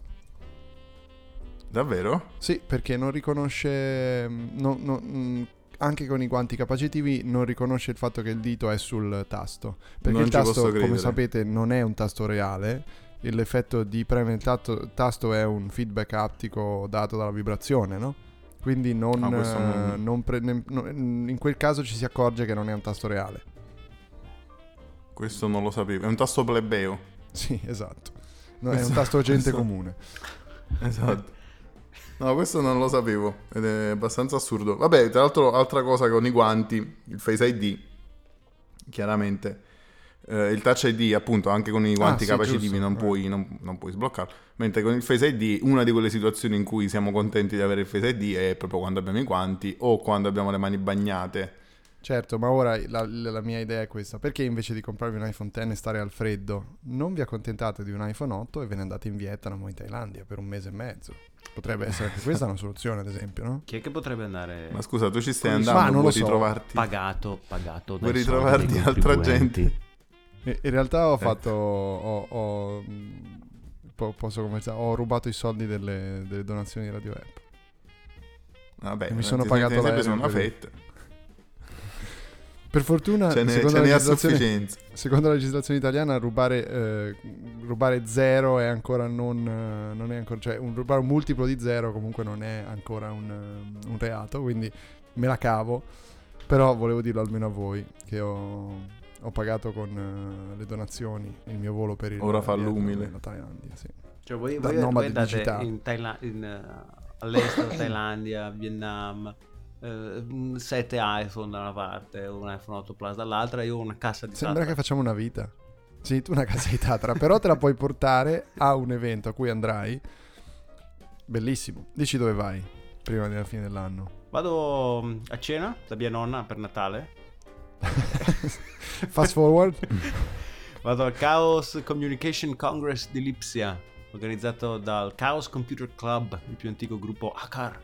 Davvero? Sì, perché non riconosce. mm, no- no- mm, anche con i guanti capacitivi non riconosce il fatto che il dito è sul tasto. Perché Non il tasto, come sapete, non è un tasto reale. L'effetto di premere il tasto, tasto è un feedback aptico dato dalla vibrazione, no? Quindi non, Ah, questo non- eh, non pre- in quel caso ci si accorge che non è un tasto reale. Questo non lo sapevo. È un tasto plebeo. Sì, esatto. No, è un Questo- tasto gente questo- comune. Esatto. No, questo non lo sapevo ed è abbastanza assurdo. Vabbè, tra l'altro, altra cosa con i guanti, il Face ID, chiaramente. Eh, il Touch ID, appunto, anche con i guanti Ah, sì, capacitivi non, eh. puoi, non, non puoi sbloccarlo. Mentre con il Face ID, una di quelle situazioni in cui siamo contenti di avere il Face ID è proprio quando abbiamo i guanti o quando abbiamo le mani bagnate. Certo, ma ora la, la mia idea è questa. Perché invece di comprarvi un iPhone X e stare al freddo, non vi accontentate di un iPhone 8 e ve ne andate in Vietnam o in Thailandia per un mese e mezzo? Potrebbe essere anche questa una soluzione, ad esempio, no? Chi è che potrebbe andare Ma scusa, tu ci stai Ma andando, non lo vuoi so. ritrovarti? pagato, pagato Vuoi ritrovarti altra gente? E- In realtà ho Ecco. fatto. Ho, ho- mh, po- posso conversare? Ho rubato i soldi delle, delle donazioni di Radio App. Vabbè, E mi sono pagato l'aereo una fetta. Per fortuna, Ce n'è, secondo, ce la n'è a legislazione, sufficienza. secondo la legislazione italiana, rubare, eh, rubare zero è ancora non, eh, non è ancora, cioè un, rubare un multiplo di zero comunque non è ancora un, eh, un reato, quindi me la cavo. Però volevo dirlo almeno a voi che ho, ho pagato con eh, le donazioni il mio volo per il Ora fa l'umile. la Thailandia, sì. Cioè voi, Da voi, voi andate in Thaila- in, eh, all'estero, Thailandia, Vietnam, eh, un 7 iPhone da una parte, un iPhone 8 Plus dall'altra, io ho una cassa di Sembra che Tatra. facciamo una vita. Sì, tu una casa di Tatra, però te la puoi portare a un evento a cui andrai. Bellissimo. Dici dove vai prima della fine dell'anno. Vado mm, a cena da mia nonna per Natale. Fast forward. Vado al Chaos Communication Congress di Lipsia, organizzato dal Chaos Computer Club, il più antico gruppo hacker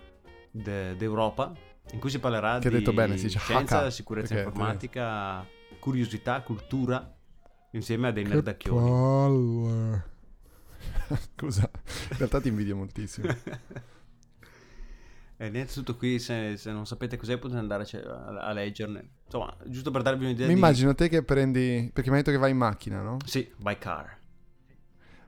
de- d'Europa, in cui si parlerà Che di detto bene, si dice scienza, hacker, sicurezza informatica, curiosità, cultura, insieme a dei nerdacchioni. palle. Scusa, in realtà ti invidio moltissimo. E niente, tutto qui, se, se non sapete cos'è potete andare a- a leggerne. Insomma, giusto per darvi un'idea Mi di... immagino te che prendi... Perché mi hai detto che vai in macchina, no? Sì, by car.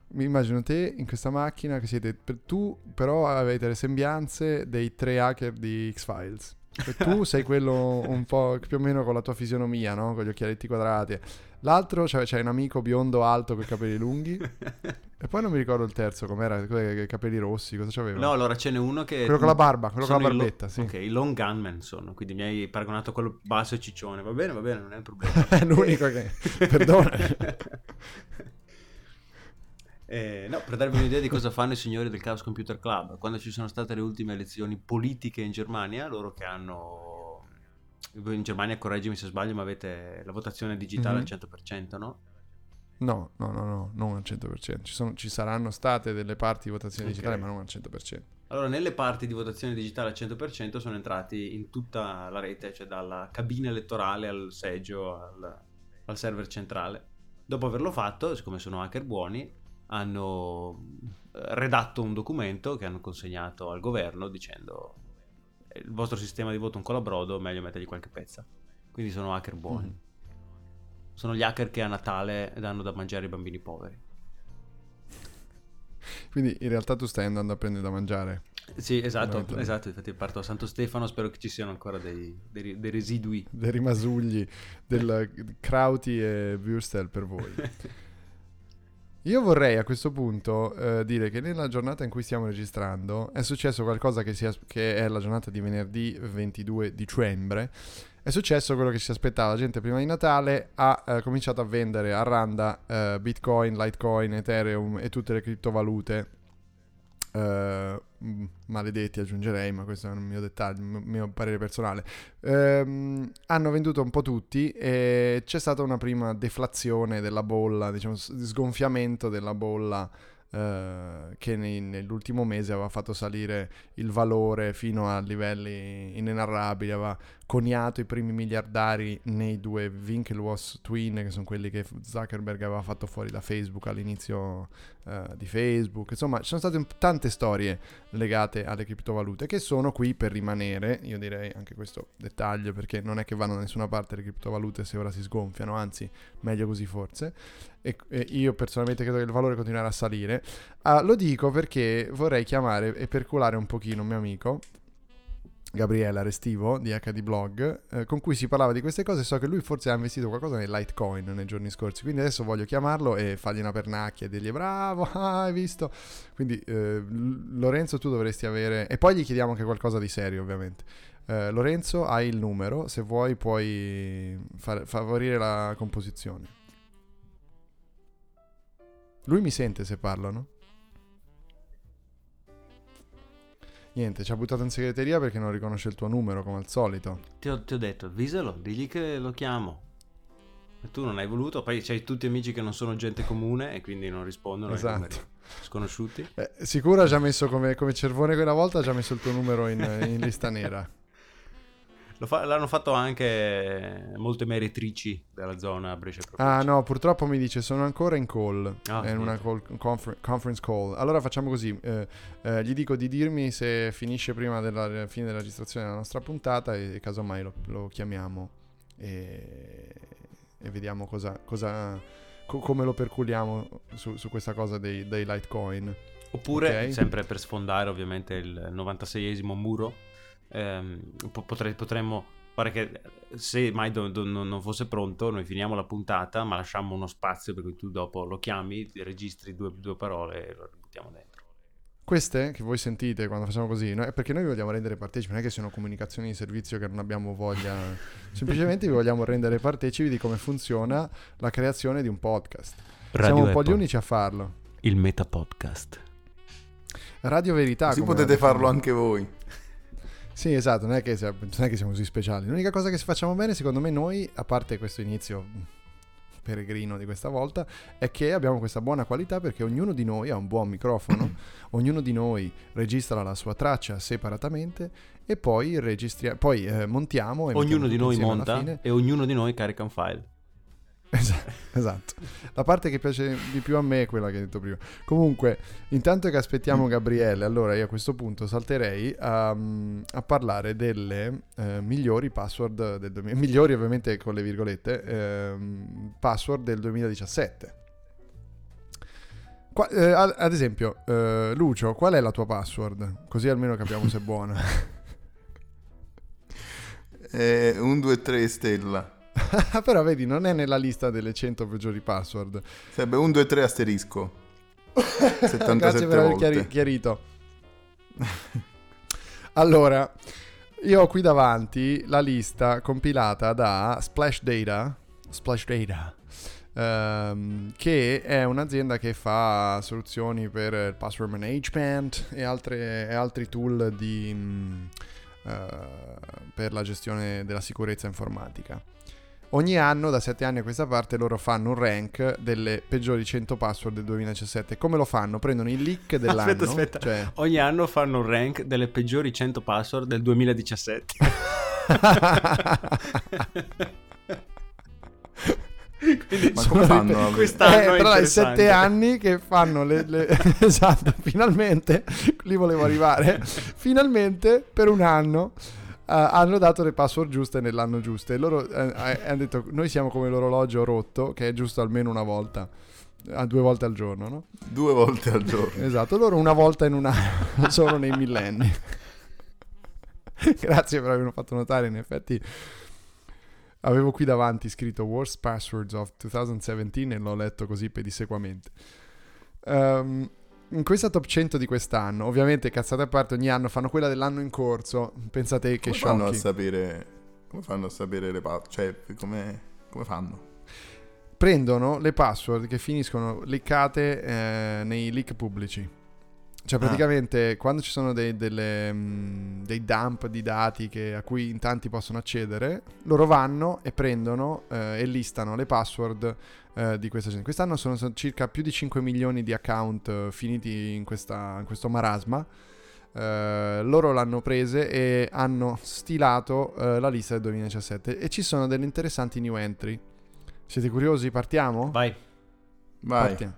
Mi immagino te in questa macchina che siete... Tu però avete le sembianze dei tre hacker di X-Files. E tu sei quello un po' più o meno con la tua fisionomia, no? Con gli occhialetti quadrati. L'altro, cioè, c'hai un amico biondo alto con i capelli lunghi. E poi non mi ricordo il terzo, com'era, i capelli rossi, cosa c'aveva? No, allora ce n'è uno che... quello con la barba, quello con la i lo- barbetta, sì. Ok, i long gunman sono, quindi mi hai paragonato a quello basso e ciccione. Va bene, va bene, non è un problema. È l'unico che... Perdona. Eh, no, per darvi un'idea di cosa fanno i signori del Chaos Computer Club, quando ci sono state le ultime elezioni politiche in Germania, loro che hanno... In Germania, correggimi se sbaglio, ma avete la votazione digitale Mhm. al 100%, no? No, no, no, no, non al 100%. Ci, sono- ci saranno state delle parti di votazione Ok. digitale, ma non al 100%. Allora, nelle parti di votazione digitale al 100% sono entrati in tutta la rete, cioè dalla cabina elettorale al seggio, al, al server centrale. Dopo averlo fatto, siccome sono hacker buoni, hanno redatto un documento che hanno consegnato al governo dicendo il vostro sistema di voto è un colabrodo, meglio mettergli qualche pezza. Quindi sono hacker buoni. Mm. Sono gli hacker che a Natale danno da mangiare ai bambini poveri. Quindi in realtà tu stai andando a prendere da mangiare. Sì, esatto, esatto, infatti parto a Santo Stefano, spero che ci siano ancora dei, dei, dei residui. Dei rimasugli del Krauti e Würstel per voi. Io vorrei a questo punto eh, dire che nella giornata in cui stiamo registrando è successo qualcosa che, sia, che, è la giornata di venerdì 22 dicembre. È successo quello che ci aspettava. La gente prima di Natale ha eh, cominciato a vendere a randa eh, Bitcoin, Litecoin, Ethereum e tutte le criptovalute Uh, maledetti aggiungerei, ma questo è un mio dettaglio, un mio parere personale. Uh, hanno venduto un po' tutti e c'è stata una prima deflazione della bolla, diciamo sgonfiamento della bolla uh, che nei, nell'ultimo mese aveva fatto salire il valore fino a livelli inenarrabili, aveva coniato i primi miliardari nei due Winklevoss twin, che sono quelli che Zuckerberg aveva fatto fuori da Facebook all'inizio uh, di Facebook. Insomma, ci sono state tante storie legate alle criptovalute che sono qui per rimanere. Io direi anche questo dettaglio perché non è che vanno da nessuna parte le criptovalute se ora si sgonfiano, anzi, meglio così forse. E, e io personalmente credo che il valore continuerà a salire. Uh, lo dico perché vorrei chiamare e perculare un pochino un mio amico Gabriele Restivo di HD Blog, eh, con cui si parlava di queste cose. So che lui forse ha investito qualcosa nel Litecoin nei giorni scorsi. Quindi adesso voglio chiamarlo e fargli una pernacchia e dirgli bravo, ah, hai visto. Quindi eh, Lorenzo, tu dovresti avere. E poi gli chiediamo anche qualcosa di serio, ovviamente. Eh, Lorenzo, hai il numero. Se vuoi, puoi far, favorire la composizione. Lui mi sente se parlo, no? Niente, ci ha buttato in segreteria perché non riconosce il tuo numero come al solito. Ti ho, ti ho detto, avvisalo, digli che lo chiamo. E tu non hai voluto, poi c'hai tutti amici che non sono gente comune e quindi non rispondono esatto. sconosciuti. Eh, sicuro ha già messo come, come Cervone quella volta, ha già messo il tuo numero in, in lista nera. Fa, l'hanno fatto anche molte meritrici della zona Brescia Ah no, purtroppo mi dice sono ancora in call, ah, in una call, confer- conference call. Allora facciamo così, eh, eh, gli dico di dirmi se finisce prima della fine della registrazione della nostra puntata e, casomai lo, lo chiamiamo e, e vediamo cosa, cosa co- come lo perculiamo su, su questa cosa dei, dei Litecoin. Oppure, okay? sempre per sfondare ovviamente il 96esimo muro, ehm, potre, potremmo fare che se mai do, do, non fosse pronto noi finiamo la puntata ma lasciamo uno spazio per cui tu dopo lo chiami, registri due, due parole e lo buttiamo dentro. Queste che voi sentite quando facciamo così, no? è perché noi vi vogliamo rendere partecipi, non è che siano comunicazioni di servizio che non abbiamo voglia, semplicemente vi vogliamo rendere partecipi di come funziona la creazione di un podcast. Radio Siamo un Apple. po' gli unici a farlo. Il Meta Podcast. Radio Verità. Così potete farlo anche voi. Sì, esatto, non è, che, non è, che, siamo così speciali. L'unica cosa che facciamo bene, secondo me, noi, a parte questo inizio peregrino di questa volta, è che abbiamo questa buona qualità perché ognuno di noi ha un buon microfono, ognuno di noi registra la sua traccia separatamente e poi, registri- poi eh, montiamo. E ognuno di noi monta e ognuno di noi carica un file. Esatto, La parte che piace di più a me è quella che hai detto prima. Comunque, intanto che aspettiamo Gabriele, allora io a questo punto salterei a, a parlare delle eh, migliori password del 2000, migliori ovviamente con le virgolette, eh, password del 2017. Qua, eh, ad esempio, eh, Lucio, qual è la tua password? Così almeno capiamo se è buona. Eh, un 2 3 stella. Però vedi, non è nella lista delle 100 peggiori password. Sarebbe 1, 2, 3 asterisco. 77 Grazie per aver chiari- chiarito. allora, io ho qui davanti la lista compilata da Splash Data. Splash Data. Um, che è un'azienda che fa soluzioni per il password management e, altre, e altri tool di, um, uh, per la gestione della sicurezza informatica. Ogni anno, da 7 anni a questa parte, loro fanno un rank delle peggiori 100 password del 2017. Come lo fanno? Prendono il leak dell'anno. Aspetta, aspetta. Cioè... Ogni anno fanno un rank delle peggiori 100 password del 2017. Quindi Ma come fanno? Quest'anno Eh, è tra i interessante. sette anni che fanno le, le- esatto, finalmente, lì volevo arrivare, finalmente per un anno hanno dato le password giuste nell'anno giusto e loro eh, eh, hanno detto noi siamo come l'orologio rotto che è giusto almeno una volta, a due volte al giorno, no? Due volte al giorno. Esatto, loro una volta in un anno, solo nei millenni. Grazie per averlo fatto notare, in effetti avevo qui davanti scritto Worst Passwords of 2017 e l'ho letto così pedissequamente. Ehm, in questa top 100 di quest'anno, ovviamente cazzate a parte, ogni anno fanno quella dell'anno in corso. Pensate che Come fanno a sapere... Come fanno a sapere le password? Cioè, come, come fanno? Prendono le password che finiscono leccate eh, nei leak pubblici. Cioè, Ah. praticamente, quando ci sono dei, delle, mm, dei dump di dati che- a cui in tanti possono accedere, loro vanno e prendono eh, e listano le password eh, di questa gente. Quest'anno sono, sono circa più di 5 milioni di account eh, finiti in, questa- in questo marasma. Eh, loro l'hanno prese e hanno stilato eh, la lista del 2017 e ci sono delle interessanti new entry. Siete curiosi? Partiamo? Vai. Vai. Partiamo.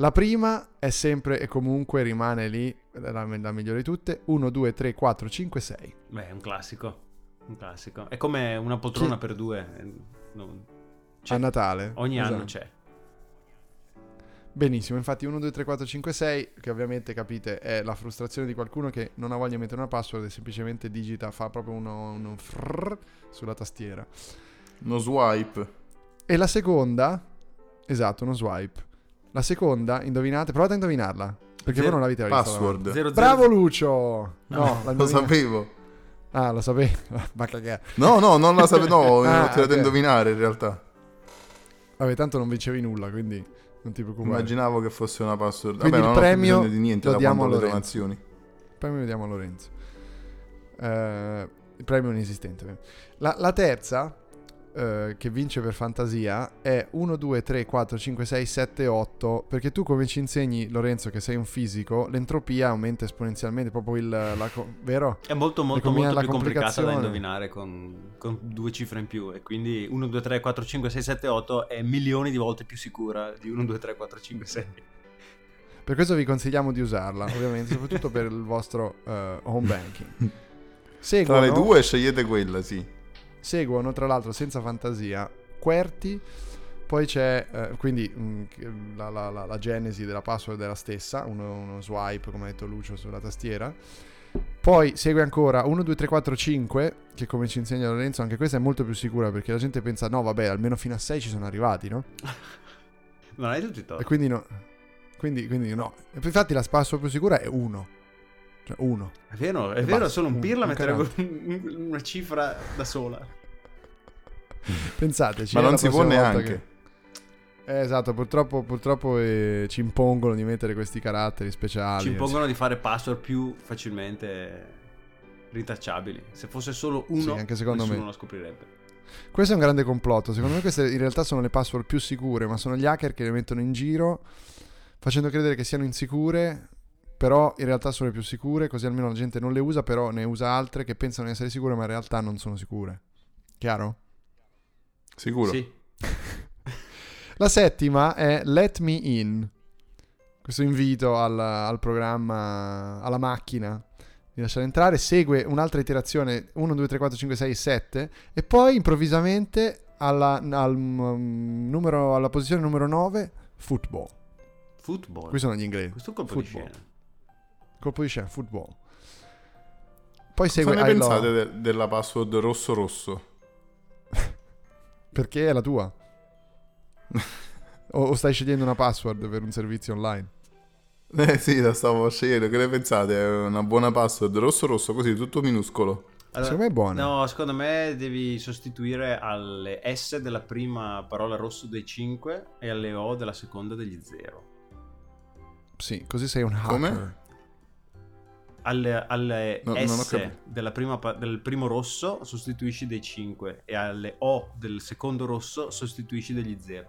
La prima è sempre e comunque rimane lì, la, la migliore di tutte, 1, 2, 3, 4, 5, 6. Beh, è un classico. Un classico. È come una poltrona Chi- per due. eh, c'è- A Natale. Ogni anno Esatto. c'è. Benissimo, infatti 1, 2, 3, 4, 5, 6, che ovviamente capite è la frustrazione di qualcuno che non ha voglia di mettere una password e semplicemente digita, fa proprio uno, uno frrrr sulla tastiera. Uno swipe. E la seconda, esatto, uno swipe. La seconda, indovinate, provate a indovinarla, perché Zero- voi non l'avete vista. Password. Zero, zero- Bravo Lucio! No, la Lo sapevo. Ah, lo sapevi? Ma cagare. No, no, non la sapevo. No, Ah, l'ho tirato ok. a indovinare in realtà. Vabbè, tanto non vincevi nulla, quindi non ti preoccupare. Immaginavo che fosse una password. Quindi Vabbè, il ho premio bisogno di niente lo diamo a ho le Lorenzo. donazioni. Poi mi vediamo a Lorenzo. Eh, il premio inesistente. La, la terza, eh, che vince per fantasia, è 1, 2, 3, 4, 5, 6, 7, 8. Perché tu, come ci insegni, Lorenzo, che sei un fisico, l'entropia aumenta esponenzialmente. Proprio il. La, co- vero? È molto molto molto più complicata da indovinare con, con due cifre in più e quindi 1, 2, 3, 4, 5, 6, 7, 8 è milioni di volte più sicura di 1, 2, 3, 4, 5, 6. Per questo vi consigliamo di usarla, ovviamente, soprattutto per il vostro eh, home banking. Tra Seguono, le due scegliete quella, sì. Seguono, tra l'altro, senza fantasia, QWERTY. Poi c'è, eh, quindi, mh, che- la, la- la- la genesi della password è la stessa, uno, uno swipe, come ha detto Lucio, sulla tastiera. Poi segue ancora 1, 2, 3, 4, 5, che come ci insegna Lorenzo, anche questa è molto più sicura perché la gente pensa, no, vabbè, almeno fino a 6 ci sono arrivati, no? Non hai tutti i E quindi no. Quindi, quindi no. E infatti la password più sicura è 1. Cioè 1. È vero, è E vero, basta. solo un Un- pirla un mettere carattere. una cifra da sola. Pensateci. Ma eh, non si può neanche. che- Eh, esatto, purtroppo, purtroppo eh, ci impongono di mettere questi caratteri speciali. Ci impongono di fare password più facilmente rintracciabili. Se fosse solo uno, Sì, anche secondo nessuno me. lo scoprirebbe. Questo è un grande complotto. Secondo me queste in realtà sono le password più sicure, ma sono gli hacker che le mettono in giro facendo credere che siano insicure, però in realtà sono le più sicure, così almeno la gente non le usa, però ne usa altre che pensano di essere sicure, ma in realtà non sono sicure. Chiaro? Sicuro. Sì. La settima è Let Me In. Questo invito al, al programma, alla macchina di lasciare entrare. Segue un'altra iterazione 1, 2, 3, 4, 5, 6, 7. E poi improvvisamente alla, al, mm, numero, alla posizione numero 9, football. Football. Qui sono gli inglesi. Questo è un colpo Football. di scena. Colpo di scena, football. Poi Cosa segue ne I pensate de- della password rosso rosso? perché è la tua. o, o stai scegliendo una password per un servizio online? Eh sì, la stavo scegliendo. Che ne pensate? È una buona password rosso rosso, così tutto minuscolo. Allora, Secondo me è buona. No, secondo me devi sostituire alle S della prima parola rosso dei 5 e alle O della seconda degli 0. Sì, così sei un hacker. Come? Alle, alle No, S prima del primo rosso sostituisci dei 5 e alle O del secondo rosso sostituisci degli 0.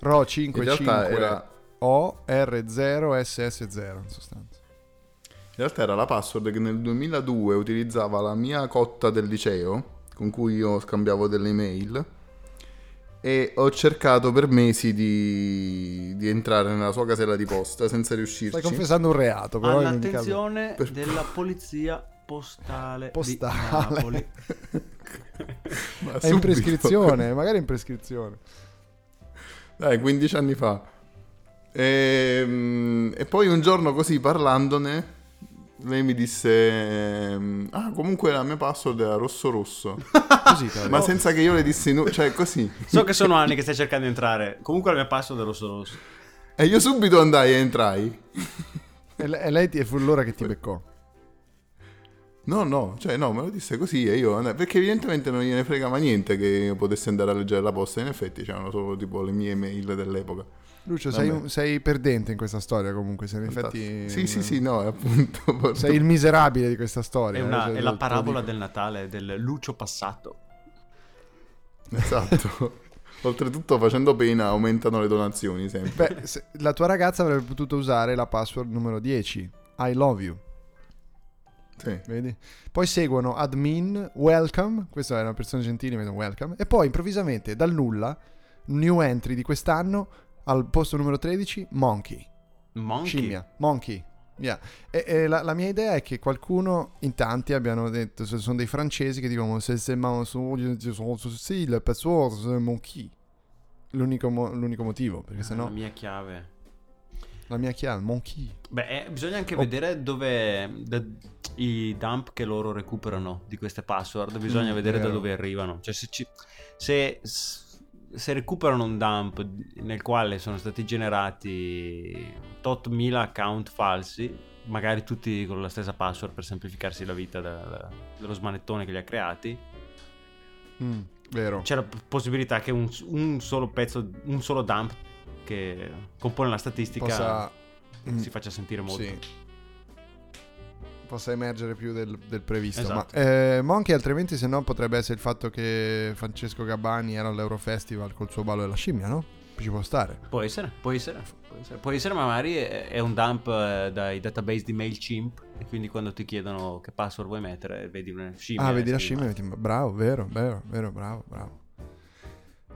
RO In 5, realtà 5, era O, R0, SS0 in sostanza. In realtà era la password che nel 2002 utilizzava la mia cotta del liceo, con cui io scambiavo delle email, e ho cercato per mesi di, di entrare nella sua casella di posta senza riuscirci. Stai confessando un reato, però in All'attenzione Per- della polizia postale, Postale. di Napoli. Ma È in subito. prescrizione, magari in prescrizione. Dai, 15 anni fa. E, e poi un giorno così parlandone, lei mi disse: ehm, Ah, comunque la mia password era rosso rosso. Così, tra Ma senza che io le dissi nu- cioè così. So che sono anni che stai cercando di entrare. Comunque la mia password è rosso rosso. E io subito andai e entrai. E le- e lei ti- fu l'ora che ti beccò. No, no, cioè no, me lo disse così e io andai, perché evidentemente non gliene fregava niente che io potessi andare a leggere la posta, in effetti c'erano solo tipo le mie mail dell'epoca. Lucio, sei, sei perdente in questa storia comunque, sei in effetti... Sì, sì, sì, no, è appunto. Sei il miserabile di questa storia. È, eh, una- cioè, è la parabola del Natale, del Lucio passato. Esatto. Oltretutto facendo pena aumentano le donazioni sempre. Beh, se- la tua ragazza avrebbe potuto usare la password numero 10, I love you, Sì. vedi? Poi seguono admin, welcome, questa è una persona gentile, mettono welcome, e poi improvvisamente dal nulla, new entry di quest'anno, al posto numero 13, monkey. Monkey. Scimmia, monkey. Yeah. E, e la, la mia idea è che qualcuno, in tanti, abbiano detto, se sono dei francesi che dicono se se ma su sì, le password c'est monkey. L'unico, mo- l'unico motivo, perché Ah, sennò La mia chiave. la mia chiave, monkey. Beh, eh, bisogna anche Oh. vedere dove da- i dump che loro recuperano di queste password. Bisogna Mm, vedere da vero. dove arrivano. Cioè, se, ci- se- se recuperano un dump nel quale sono stati generati tot mila account falsi, magari tutti con la stessa password per semplificarsi la vita da- da- dello smanettone che li ha creati, Mm, vero. c'è la possibilità che un, un solo pezzo, un solo dump che compone la statistica Possa, mm, si faccia sentire molto. sì. Possa emergere più del, del previsto. Esatto. Ma eh, Monkey altrimenti se no potrebbe essere il fatto che Francesco Gabbani era all'Eurofestival col suo ballo della scimmia, no? Ci può stare. Può essere, può essere, può essere, può essere, ma magari è, un dump eh, dai database di MailChimp e quindi quando ti chiedono che password vuoi mettere vedi una scimmia. Ah, vedi la scimmia e metti- Bravo, vero, vero, vero, bravo, bravo.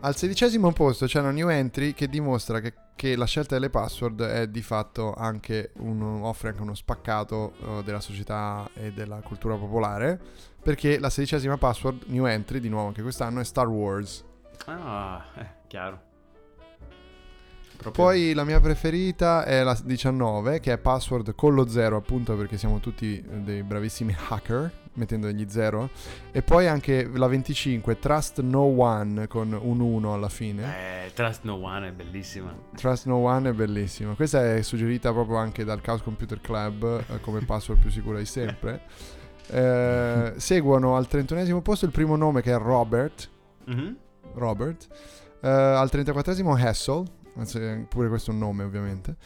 Al sedicesimo posto c'è una new entry che dimostra che, che la scelta delle password è di fatto anche un, offre anche uno spaccato eh, della società e della cultura popolare. Perché la sedicesima password, new entry, di nuovo anche quest'anno, è Star Wars. Ah, eh, chiaro. Proprio- Poi la mia preferita è la 19, che è password con lo zero, appunto perché siamo tutti eh, dei bravissimi hacker, mettendo degli zero. E poi anche la 25, Trust No One, con un 1 alla fine. Eh, Trust No One è bellissima. Trust No One è bellissima. Questa è suggerita proprio anche dal Chaos Computer Club eh, come password più sicura di sempre. Eh, seguono al 31 posto il primo nome che è Robert. Mhm. Robert. Eh, al 34esimo Hassel, anzi, pure questo è un nome ovviamente.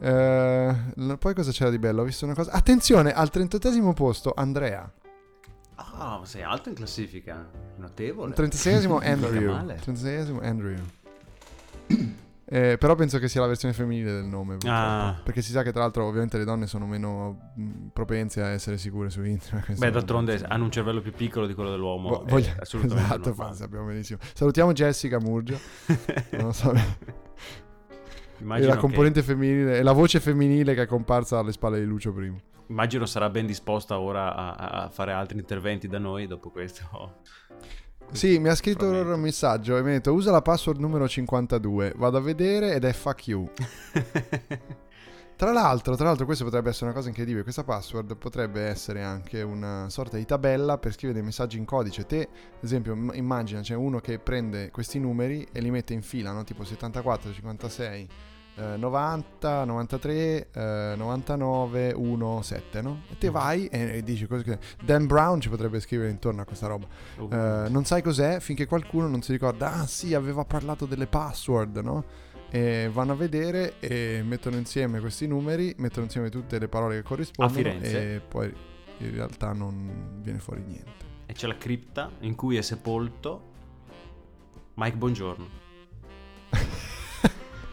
Eh, poi cosa c'era di bello? Ho visto una cosa. Attenzione, al 38esimo posto Andrea. Ah, ma sei alto in classifica. Notevole. Al 36esimo Mica Andrew. male. 36esimo Andrew. Eh, però penso che sia la versione femminile del nome. Ah. Perché si sa che tra l'altro ovviamente le donne sono meno mh, propense a essere sicure su internet. Beh, d'altronde hanno un cervello più piccolo di quello dell'uomo. Vo- è voglio- assolutamente esatto, fa- sappiamo benissimo. Salutiamo Jessica Murgia. Non so. Immagino, e la che- componente femminile e la voce femminile che è comparsa alle spalle di Lucio prima. immagino sarà ben disposta ora a, a fare altri interventi da noi dopo questo. Sì, mi ha scritto Frammento. un messaggio e mi ha detto usa la password numero 52. Vado a vedere ed è fuck you. Tra l'altro, tra l'altro, questo potrebbe essere una cosa incredibile. Questa password potrebbe essere anche una sorta di tabella per scrivere dei messaggi in codice. Te, ad esempio, im- immagina c'è uno che prende questi numeri e li mette in fila, no? tipo 74, 56, eh, 90, 93, eh, 99, 1, 7, no? E te vai e, e dici cosa che. Dan Brown ci potrebbe scrivere intorno a questa roba. Uh, Eh, non sai cos'è finché qualcuno non si ricorda, ah sì, aveva parlato delle password, no? E vanno a vedere e mettono insieme questi numeri, mettono insieme tutte le parole che corrispondono e poi in realtà non viene fuori niente. e c'è la cripta in cui è sepolto Mike Bongiorno.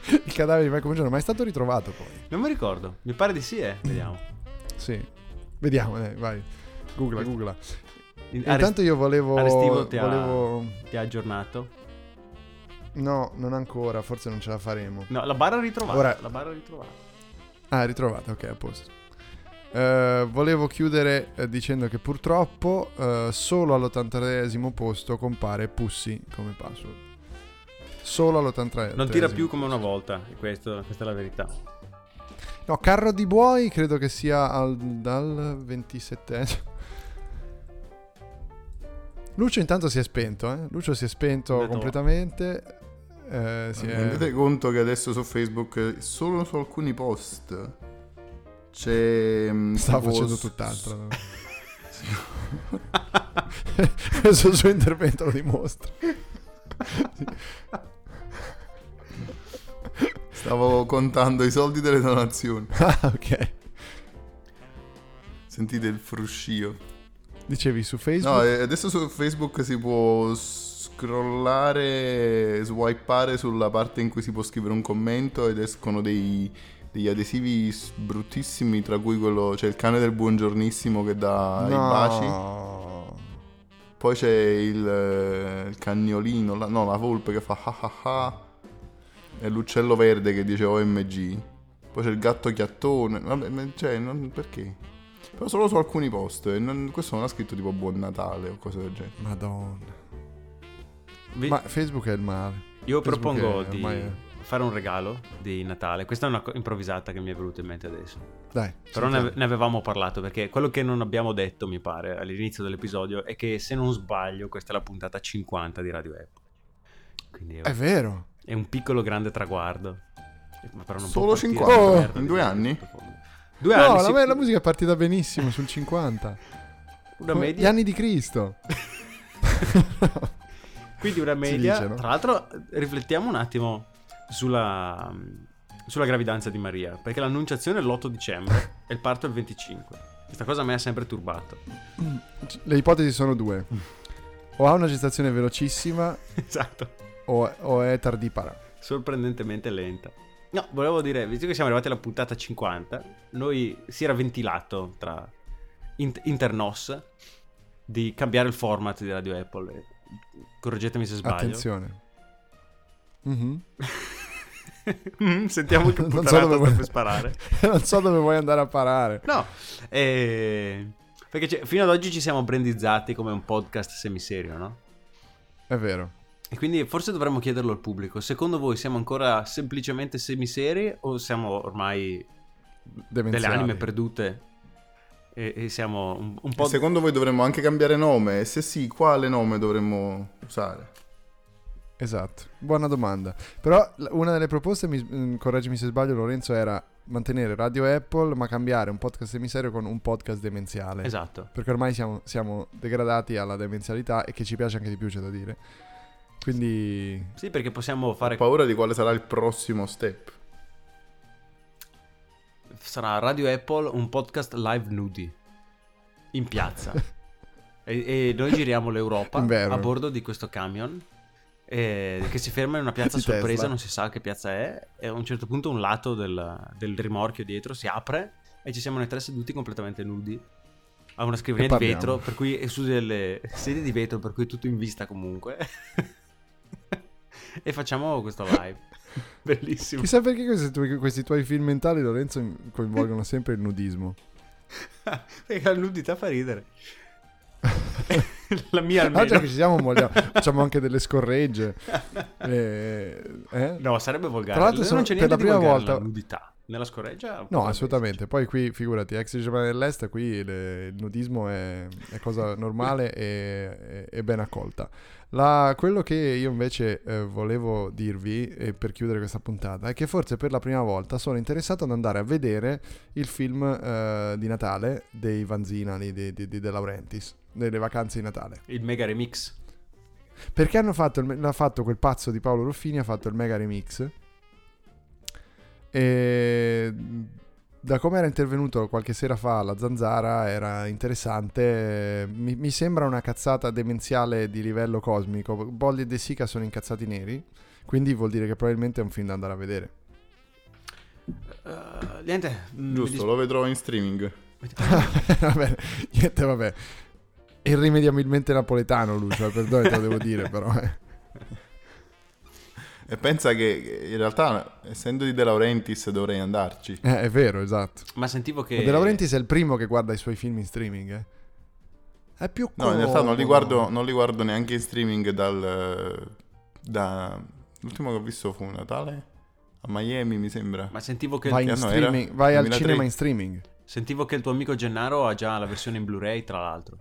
Il cadavere di Michael Buongiorno, ma è stato ritrovato poi. Non mi ricordo, mi pare di sì, eh. Vediamo. Sì. Vediamo, dai, vai. Googla, googla. In- Intanto io volevo... Arestivo ti ha- volevo... Ti ha aggiornato? No, non ancora, forse non ce la faremo. No, la barra ritrovata. Ora- La barra ritrovata. Ah, ritrovata, ok, a posto. Eh, volevo chiudere eh, dicendo che purtroppo eh, solo all'83esimo posto compare Pussy come password. Solo all'83esimo. Non tira più come una volta, e questo- questa è la verità. No, Carro di Buoi credo che sia al- dal 27esimo. Lucio intanto si è spento, eh? Lucio si è spento Detto- completamente. Eh, si è- Rendete conto che adesso su Facebook, solo su alcuni post, c'è... mm, Stava tipo facendo tutt'altro. no? Questo suo intervento lo dimostra. Stavo contando i soldi delle donazioni. Ah, ok. Sentite il fruscio. Dicevi su Facebook? No, e adesso su Facebook si può scrollare, swipeare sulla parte in cui si può scrivere un commento ed escono dei, degli adesivi bruttissimi, tra cui quello c'è il cane del buongiornissimo che dà i baci. No. Poi c'è il, eh, il cagnolino, la- no, la volpe che fa ha ha ha. E l'uccello verde che dice OMG. Poi c'è il gatto chiattone. Vabbè, cioè, non, perché? Però solo su alcuni post. E non- questo non ha scritto tipo Buon Natale o cose del genere. Madonna. Vi- Ma Facebook è il male. Io Facebook propongo è di è- fare un regalo di Natale. Questa è una co- improvvisata che mi è venuta in mente adesso. Dai. Però ne, ave- ne avevamo parlato perché quello che non abbiamo detto, mi pare, all'inizio dell'episodio è che se non sbaglio questa è la puntata 50 di Radio Apple. Quindi è, È vero. È un piccolo grande traguardo. Ma però non Solo può partire 50? una Oh, merda in due anni? Due no, anni, la, sì. la musica è partita benissimo sul 50. Una Come- Gli media. anni di Cristo. Quindi una media. dice, no? Tra l'altro, riflettiamo un attimo sulla, sulla gravidanza di Maria. Perché l'annunciazione è l'8 dicembre e il parto è il 25. Questa cosa a me ha sempre turbato. Le ipotesi sono due. O ha una gestazione velocissima esatto. O, o è tardipara. Sorprendentemente lenta. No, volevo dire, visto che siamo arrivati alla puntata 50, noi si era ventilato tra int- internos di cambiare il format di Radio Apple. Correggetemi se sbaglio. Attenzione. Mhm. Mm, Sentiamo che Non so dove vuoi- per sparare. non so dove vuoi andare a parare. No, eh, perché c'è- fino ad oggi ci siamo brandizzati come un podcast semiserio, no? È vero. E quindi forse dovremmo chiederlo al pubblico. Secondo voi siamo ancora semplicemente semiseri o siamo ormai delle Demenziali. anime perdute e, e siamo un, un E po'... secondo voi dovremmo anche cambiare nome? E se sì, quale nome dovremmo usare? Esatto, buona domanda. Però una delle proposte, mi, mm, correggimi se sbaglio Lorenzo, era mantenere Radio Apple ma cambiare un podcast semiserio con un podcast demenziale. Esatto. Perché ormai siamo, siamo degradati alla demenzialità e che ci piace anche di più, c'è da dire. Quindi... Sì, perché possiamo fare... Ho paura di quale sarà il prossimo step. Sarà Radio Apple un podcast live nudi. In piazza. e, e noi giriamo l'Europa a bordo di questo camion. eh, che si ferma in una piazza Di sorpresa, Tesla. non si sa che piazza è. E a un certo punto un lato del, del rimorchio dietro si apre e ci siamo noi tre seduti completamente nudi. Ha una scrivania di vetro, per cui su delle sedie di vetro, per cui è tutto in vista comunque. e facciamo questo live. Bellissimo. Chissà perché questi tuoi, questi tuoi film mentali, Lorenzo, in- coinvolgono sempre il nudismo. Perché la nudità fa ridere. la mia almeno. Ah, già che ci siamo, vogliamo- facciamo anche delle scorregge. Eh, eh? No, sarebbe volgare. Tra l'altro non c'è per niente la di prima volgare volta- nella nudità. Nella scorreggia? No, assolutamente. Poi qui, figurati, ex Germania dell'Est, qui le- il nudismo è, è cosa normale e, e- e ben accolta. La- quello che io invece eh, volevo dirvi, e per chiudere questa puntata, è che forse per la prima volta sono interessato ad andare a vedere il film eh, di Natale dei Vanzina, di, di- di De Laurentiis, delle vacanze di Natale. Il mega remix. Perché hanno fatto, il, fatto quel pazzo di Paolo Ruffini, ha fatto il mega remix. E da come era intervenuto qualche sera fa alla Zanzara era interessante. Mi, mi sembra una cazzata demenziale di livello cosmico. Bolli e De Sica sono incazzati neri. Quindi vuol dire che probabilmente è un film da andare a vedere. Uh, niente. Giusto, dis- lo vedrò in streaming. vabbè, niente, vabbè. Irrimediabilmente napoletano, Lucio. eh, Perdone, te lo devo dire, però. eh. E pensa che in realtà, essendo di De Laurentiis, dovrei andarci. Eh, è vero, esatto. Ma sentivo che... Ma De Laurentiis è il primo che guarda i suoi film in streaming, eh. È più No, in realtà non li comodo. guardo, non li guardo neanche in streaming dal... Da... L'ultimo che ho visto fu Natale a Miami, mi sembra. Ma sentivo che, Vai, in era? streaming, vai al 2003? cinema in streaming. sentivo che il tuo amico Gennaro ha già la versione in Blu-ray, tra l'altro.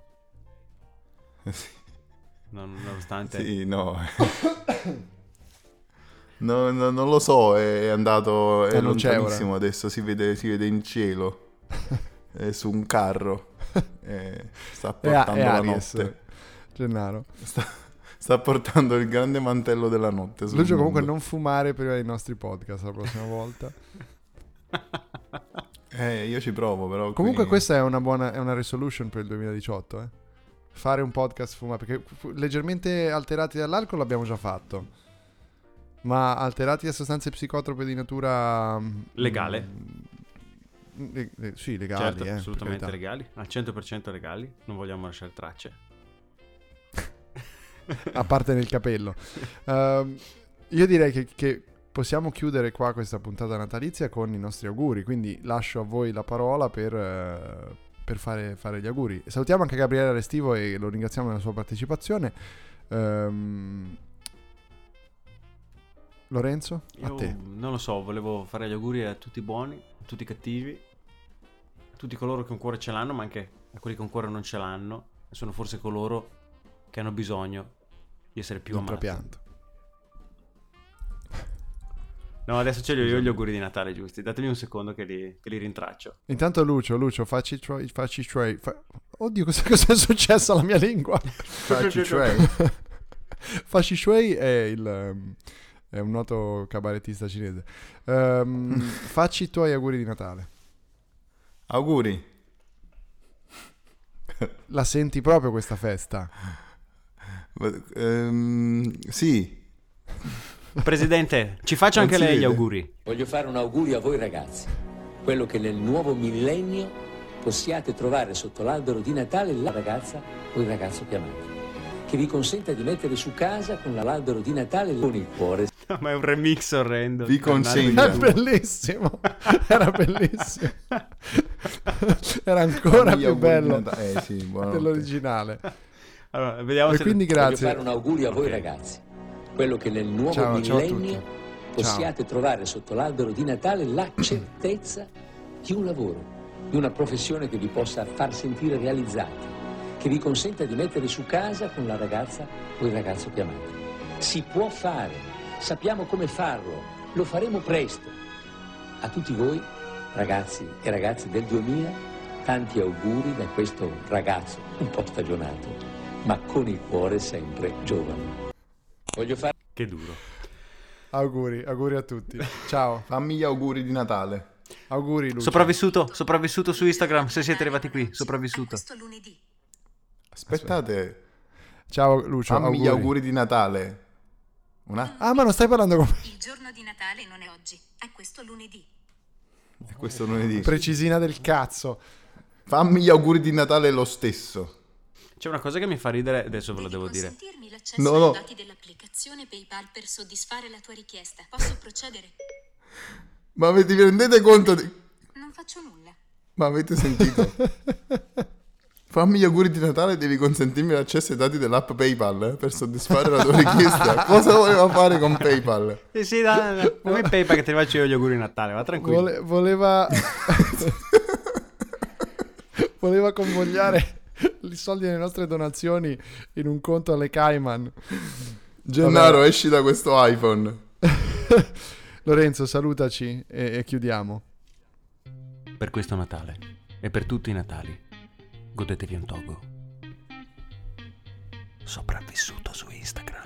Sì. Non- nonostante... Sì, no. No, no, non lo so, è andato, è Eh, c'è lontanissimo adesso, si vede, si vede in cielo, è su un carro, e sta È, a- portando è la Aries, notte, Gennaro. sta, sta portando il grande mantello della notte Lucio comunque non fumare prima dei nostri podcast la prossima volta. Eh, io ci provo però. Comunque qui- questa è una buona è una resolution per il 2018, eh. Fare un podcast fumato, perché leggermente alterati dall'alcol l'abbiamo già fatto. Ma alterati da sostanze psicotrope di natura... mm, Legale. mm, le- le- sì, legali, certo, eh, assolutamente legali, al 100% legali, non vogliamo lasciare tracce. a parte nel capello. Ehm, io direi che, che possiamo chiudere qua questa puntata natalizia con i nostri auguri, quindi lascio a voi la parola per, eh, per fare, fare gli auguri. Salutiamo anche Gabriele Restivo e lo ringraziamo della sua partecipazione. Ehm, Lorenzo, a Io te. non lo so, volevo fare gli auguri a tutti i buoni, a tutti i cattivi, a tutti coloro che ancora ce l'hanno, ma anche a quelli che ancora non ce l'hanno. E sono forse coloro che hanno bisogno di essere più Non amati. trapianto. No, adesso ce li ho io gli auguri di Natale giusti. Datemi un secondo che li, che li rintraccio. Intanto Lucio, Lucio, facci, tro- facci tray. fa- Oddio, cosa, cosa è successo alla mia lingua? Facci tray. Fashi Shui è, il, ehm, è un noto cabarettista cinese. Ehm, facci i tuoi auguri di Natale. Auguri. La senti proprio questa festa? Ehm, sì, Presidente, ci faccia Non anche lei gli auguri. Voglio fare un augurio a voi ragazzi. Quello che nel nuovo millennio possiate trovare sotto l'albero di Natale la ragazza o il ragazzo che amate. Che vi consenta di mettere su casa con l'albero di Natale con il cuore No, ma è un remix orrendo. Vi consegno. Ghiu. bellissimo. Era bellissimo. Era ancora più bello. Eh sì, dell'originale. Allora, vediamo E se... quindi Voglio grazie. fare un augurio a voi Ok. ragazzi. Quello che nel nuovo Ciao, ciao millennio tutti. possiate trovare sotto l'albero di Natale la certezza di un lavoro, di una professione che vi possa far sentire realizzati, che vi consenta di mettere su casa con la ragazza o il ragazzo che amate. Si può fare, sappiamo come farlo, lo faremo presto. A tutti voi, ragazzi e ragazze del 2000, tanti auguri da questo ragazzo un po' stagionato, ma con il cuore sempre giovane. Voglio fare Che duro. Auguri, auguri a tutti. Ciao. Fammi gli auguri di Natale. Auguri Lucio. Sopravvissuto, sopravvissuto su Instagram, se siete arrivati qui, sopravvissuto. Questo lunedì. Aspettate, Ciao Lucio. fammi gli auguri di Natale. Una... Ah, ma non stai parlando con me. Il giorno di Natale non è oggi, è questo lunedì. È questo lunedì. Precisina del cazzo. Fammi gli auguri di Natale lo stesso. C'è una cosa che mi fa ridere, adesso ve lo devo dire. consentirmi l'accesso No, ai no. dati dell'applicazione PayPal per soddisfare la tua richiesta. Posso procedere? Ma vi rendete conto di... Non faccio nulla. Ma avete sentito? Fammi gli auguri di Natale e devi consentirmi l'accesso ai dati dell'app PayPal eh, per soddisfare la tua richiesta. Cosa voleva fare con PayPal? Sì, sì, dai, dai, dammi il PayPal che ti faccio io gli auguri di Natale, va tranquillo. Vole- voleva voleva convogliare i soldi delle nostre donazioni in un conto alle Cayman. Gennaro, esci da questo iPhone. Lorenzo, salutaci e, e chiudiamo. Per questo Natale e per tutti i Natali, godetevi un togo. Sopravvissuto su Instagram.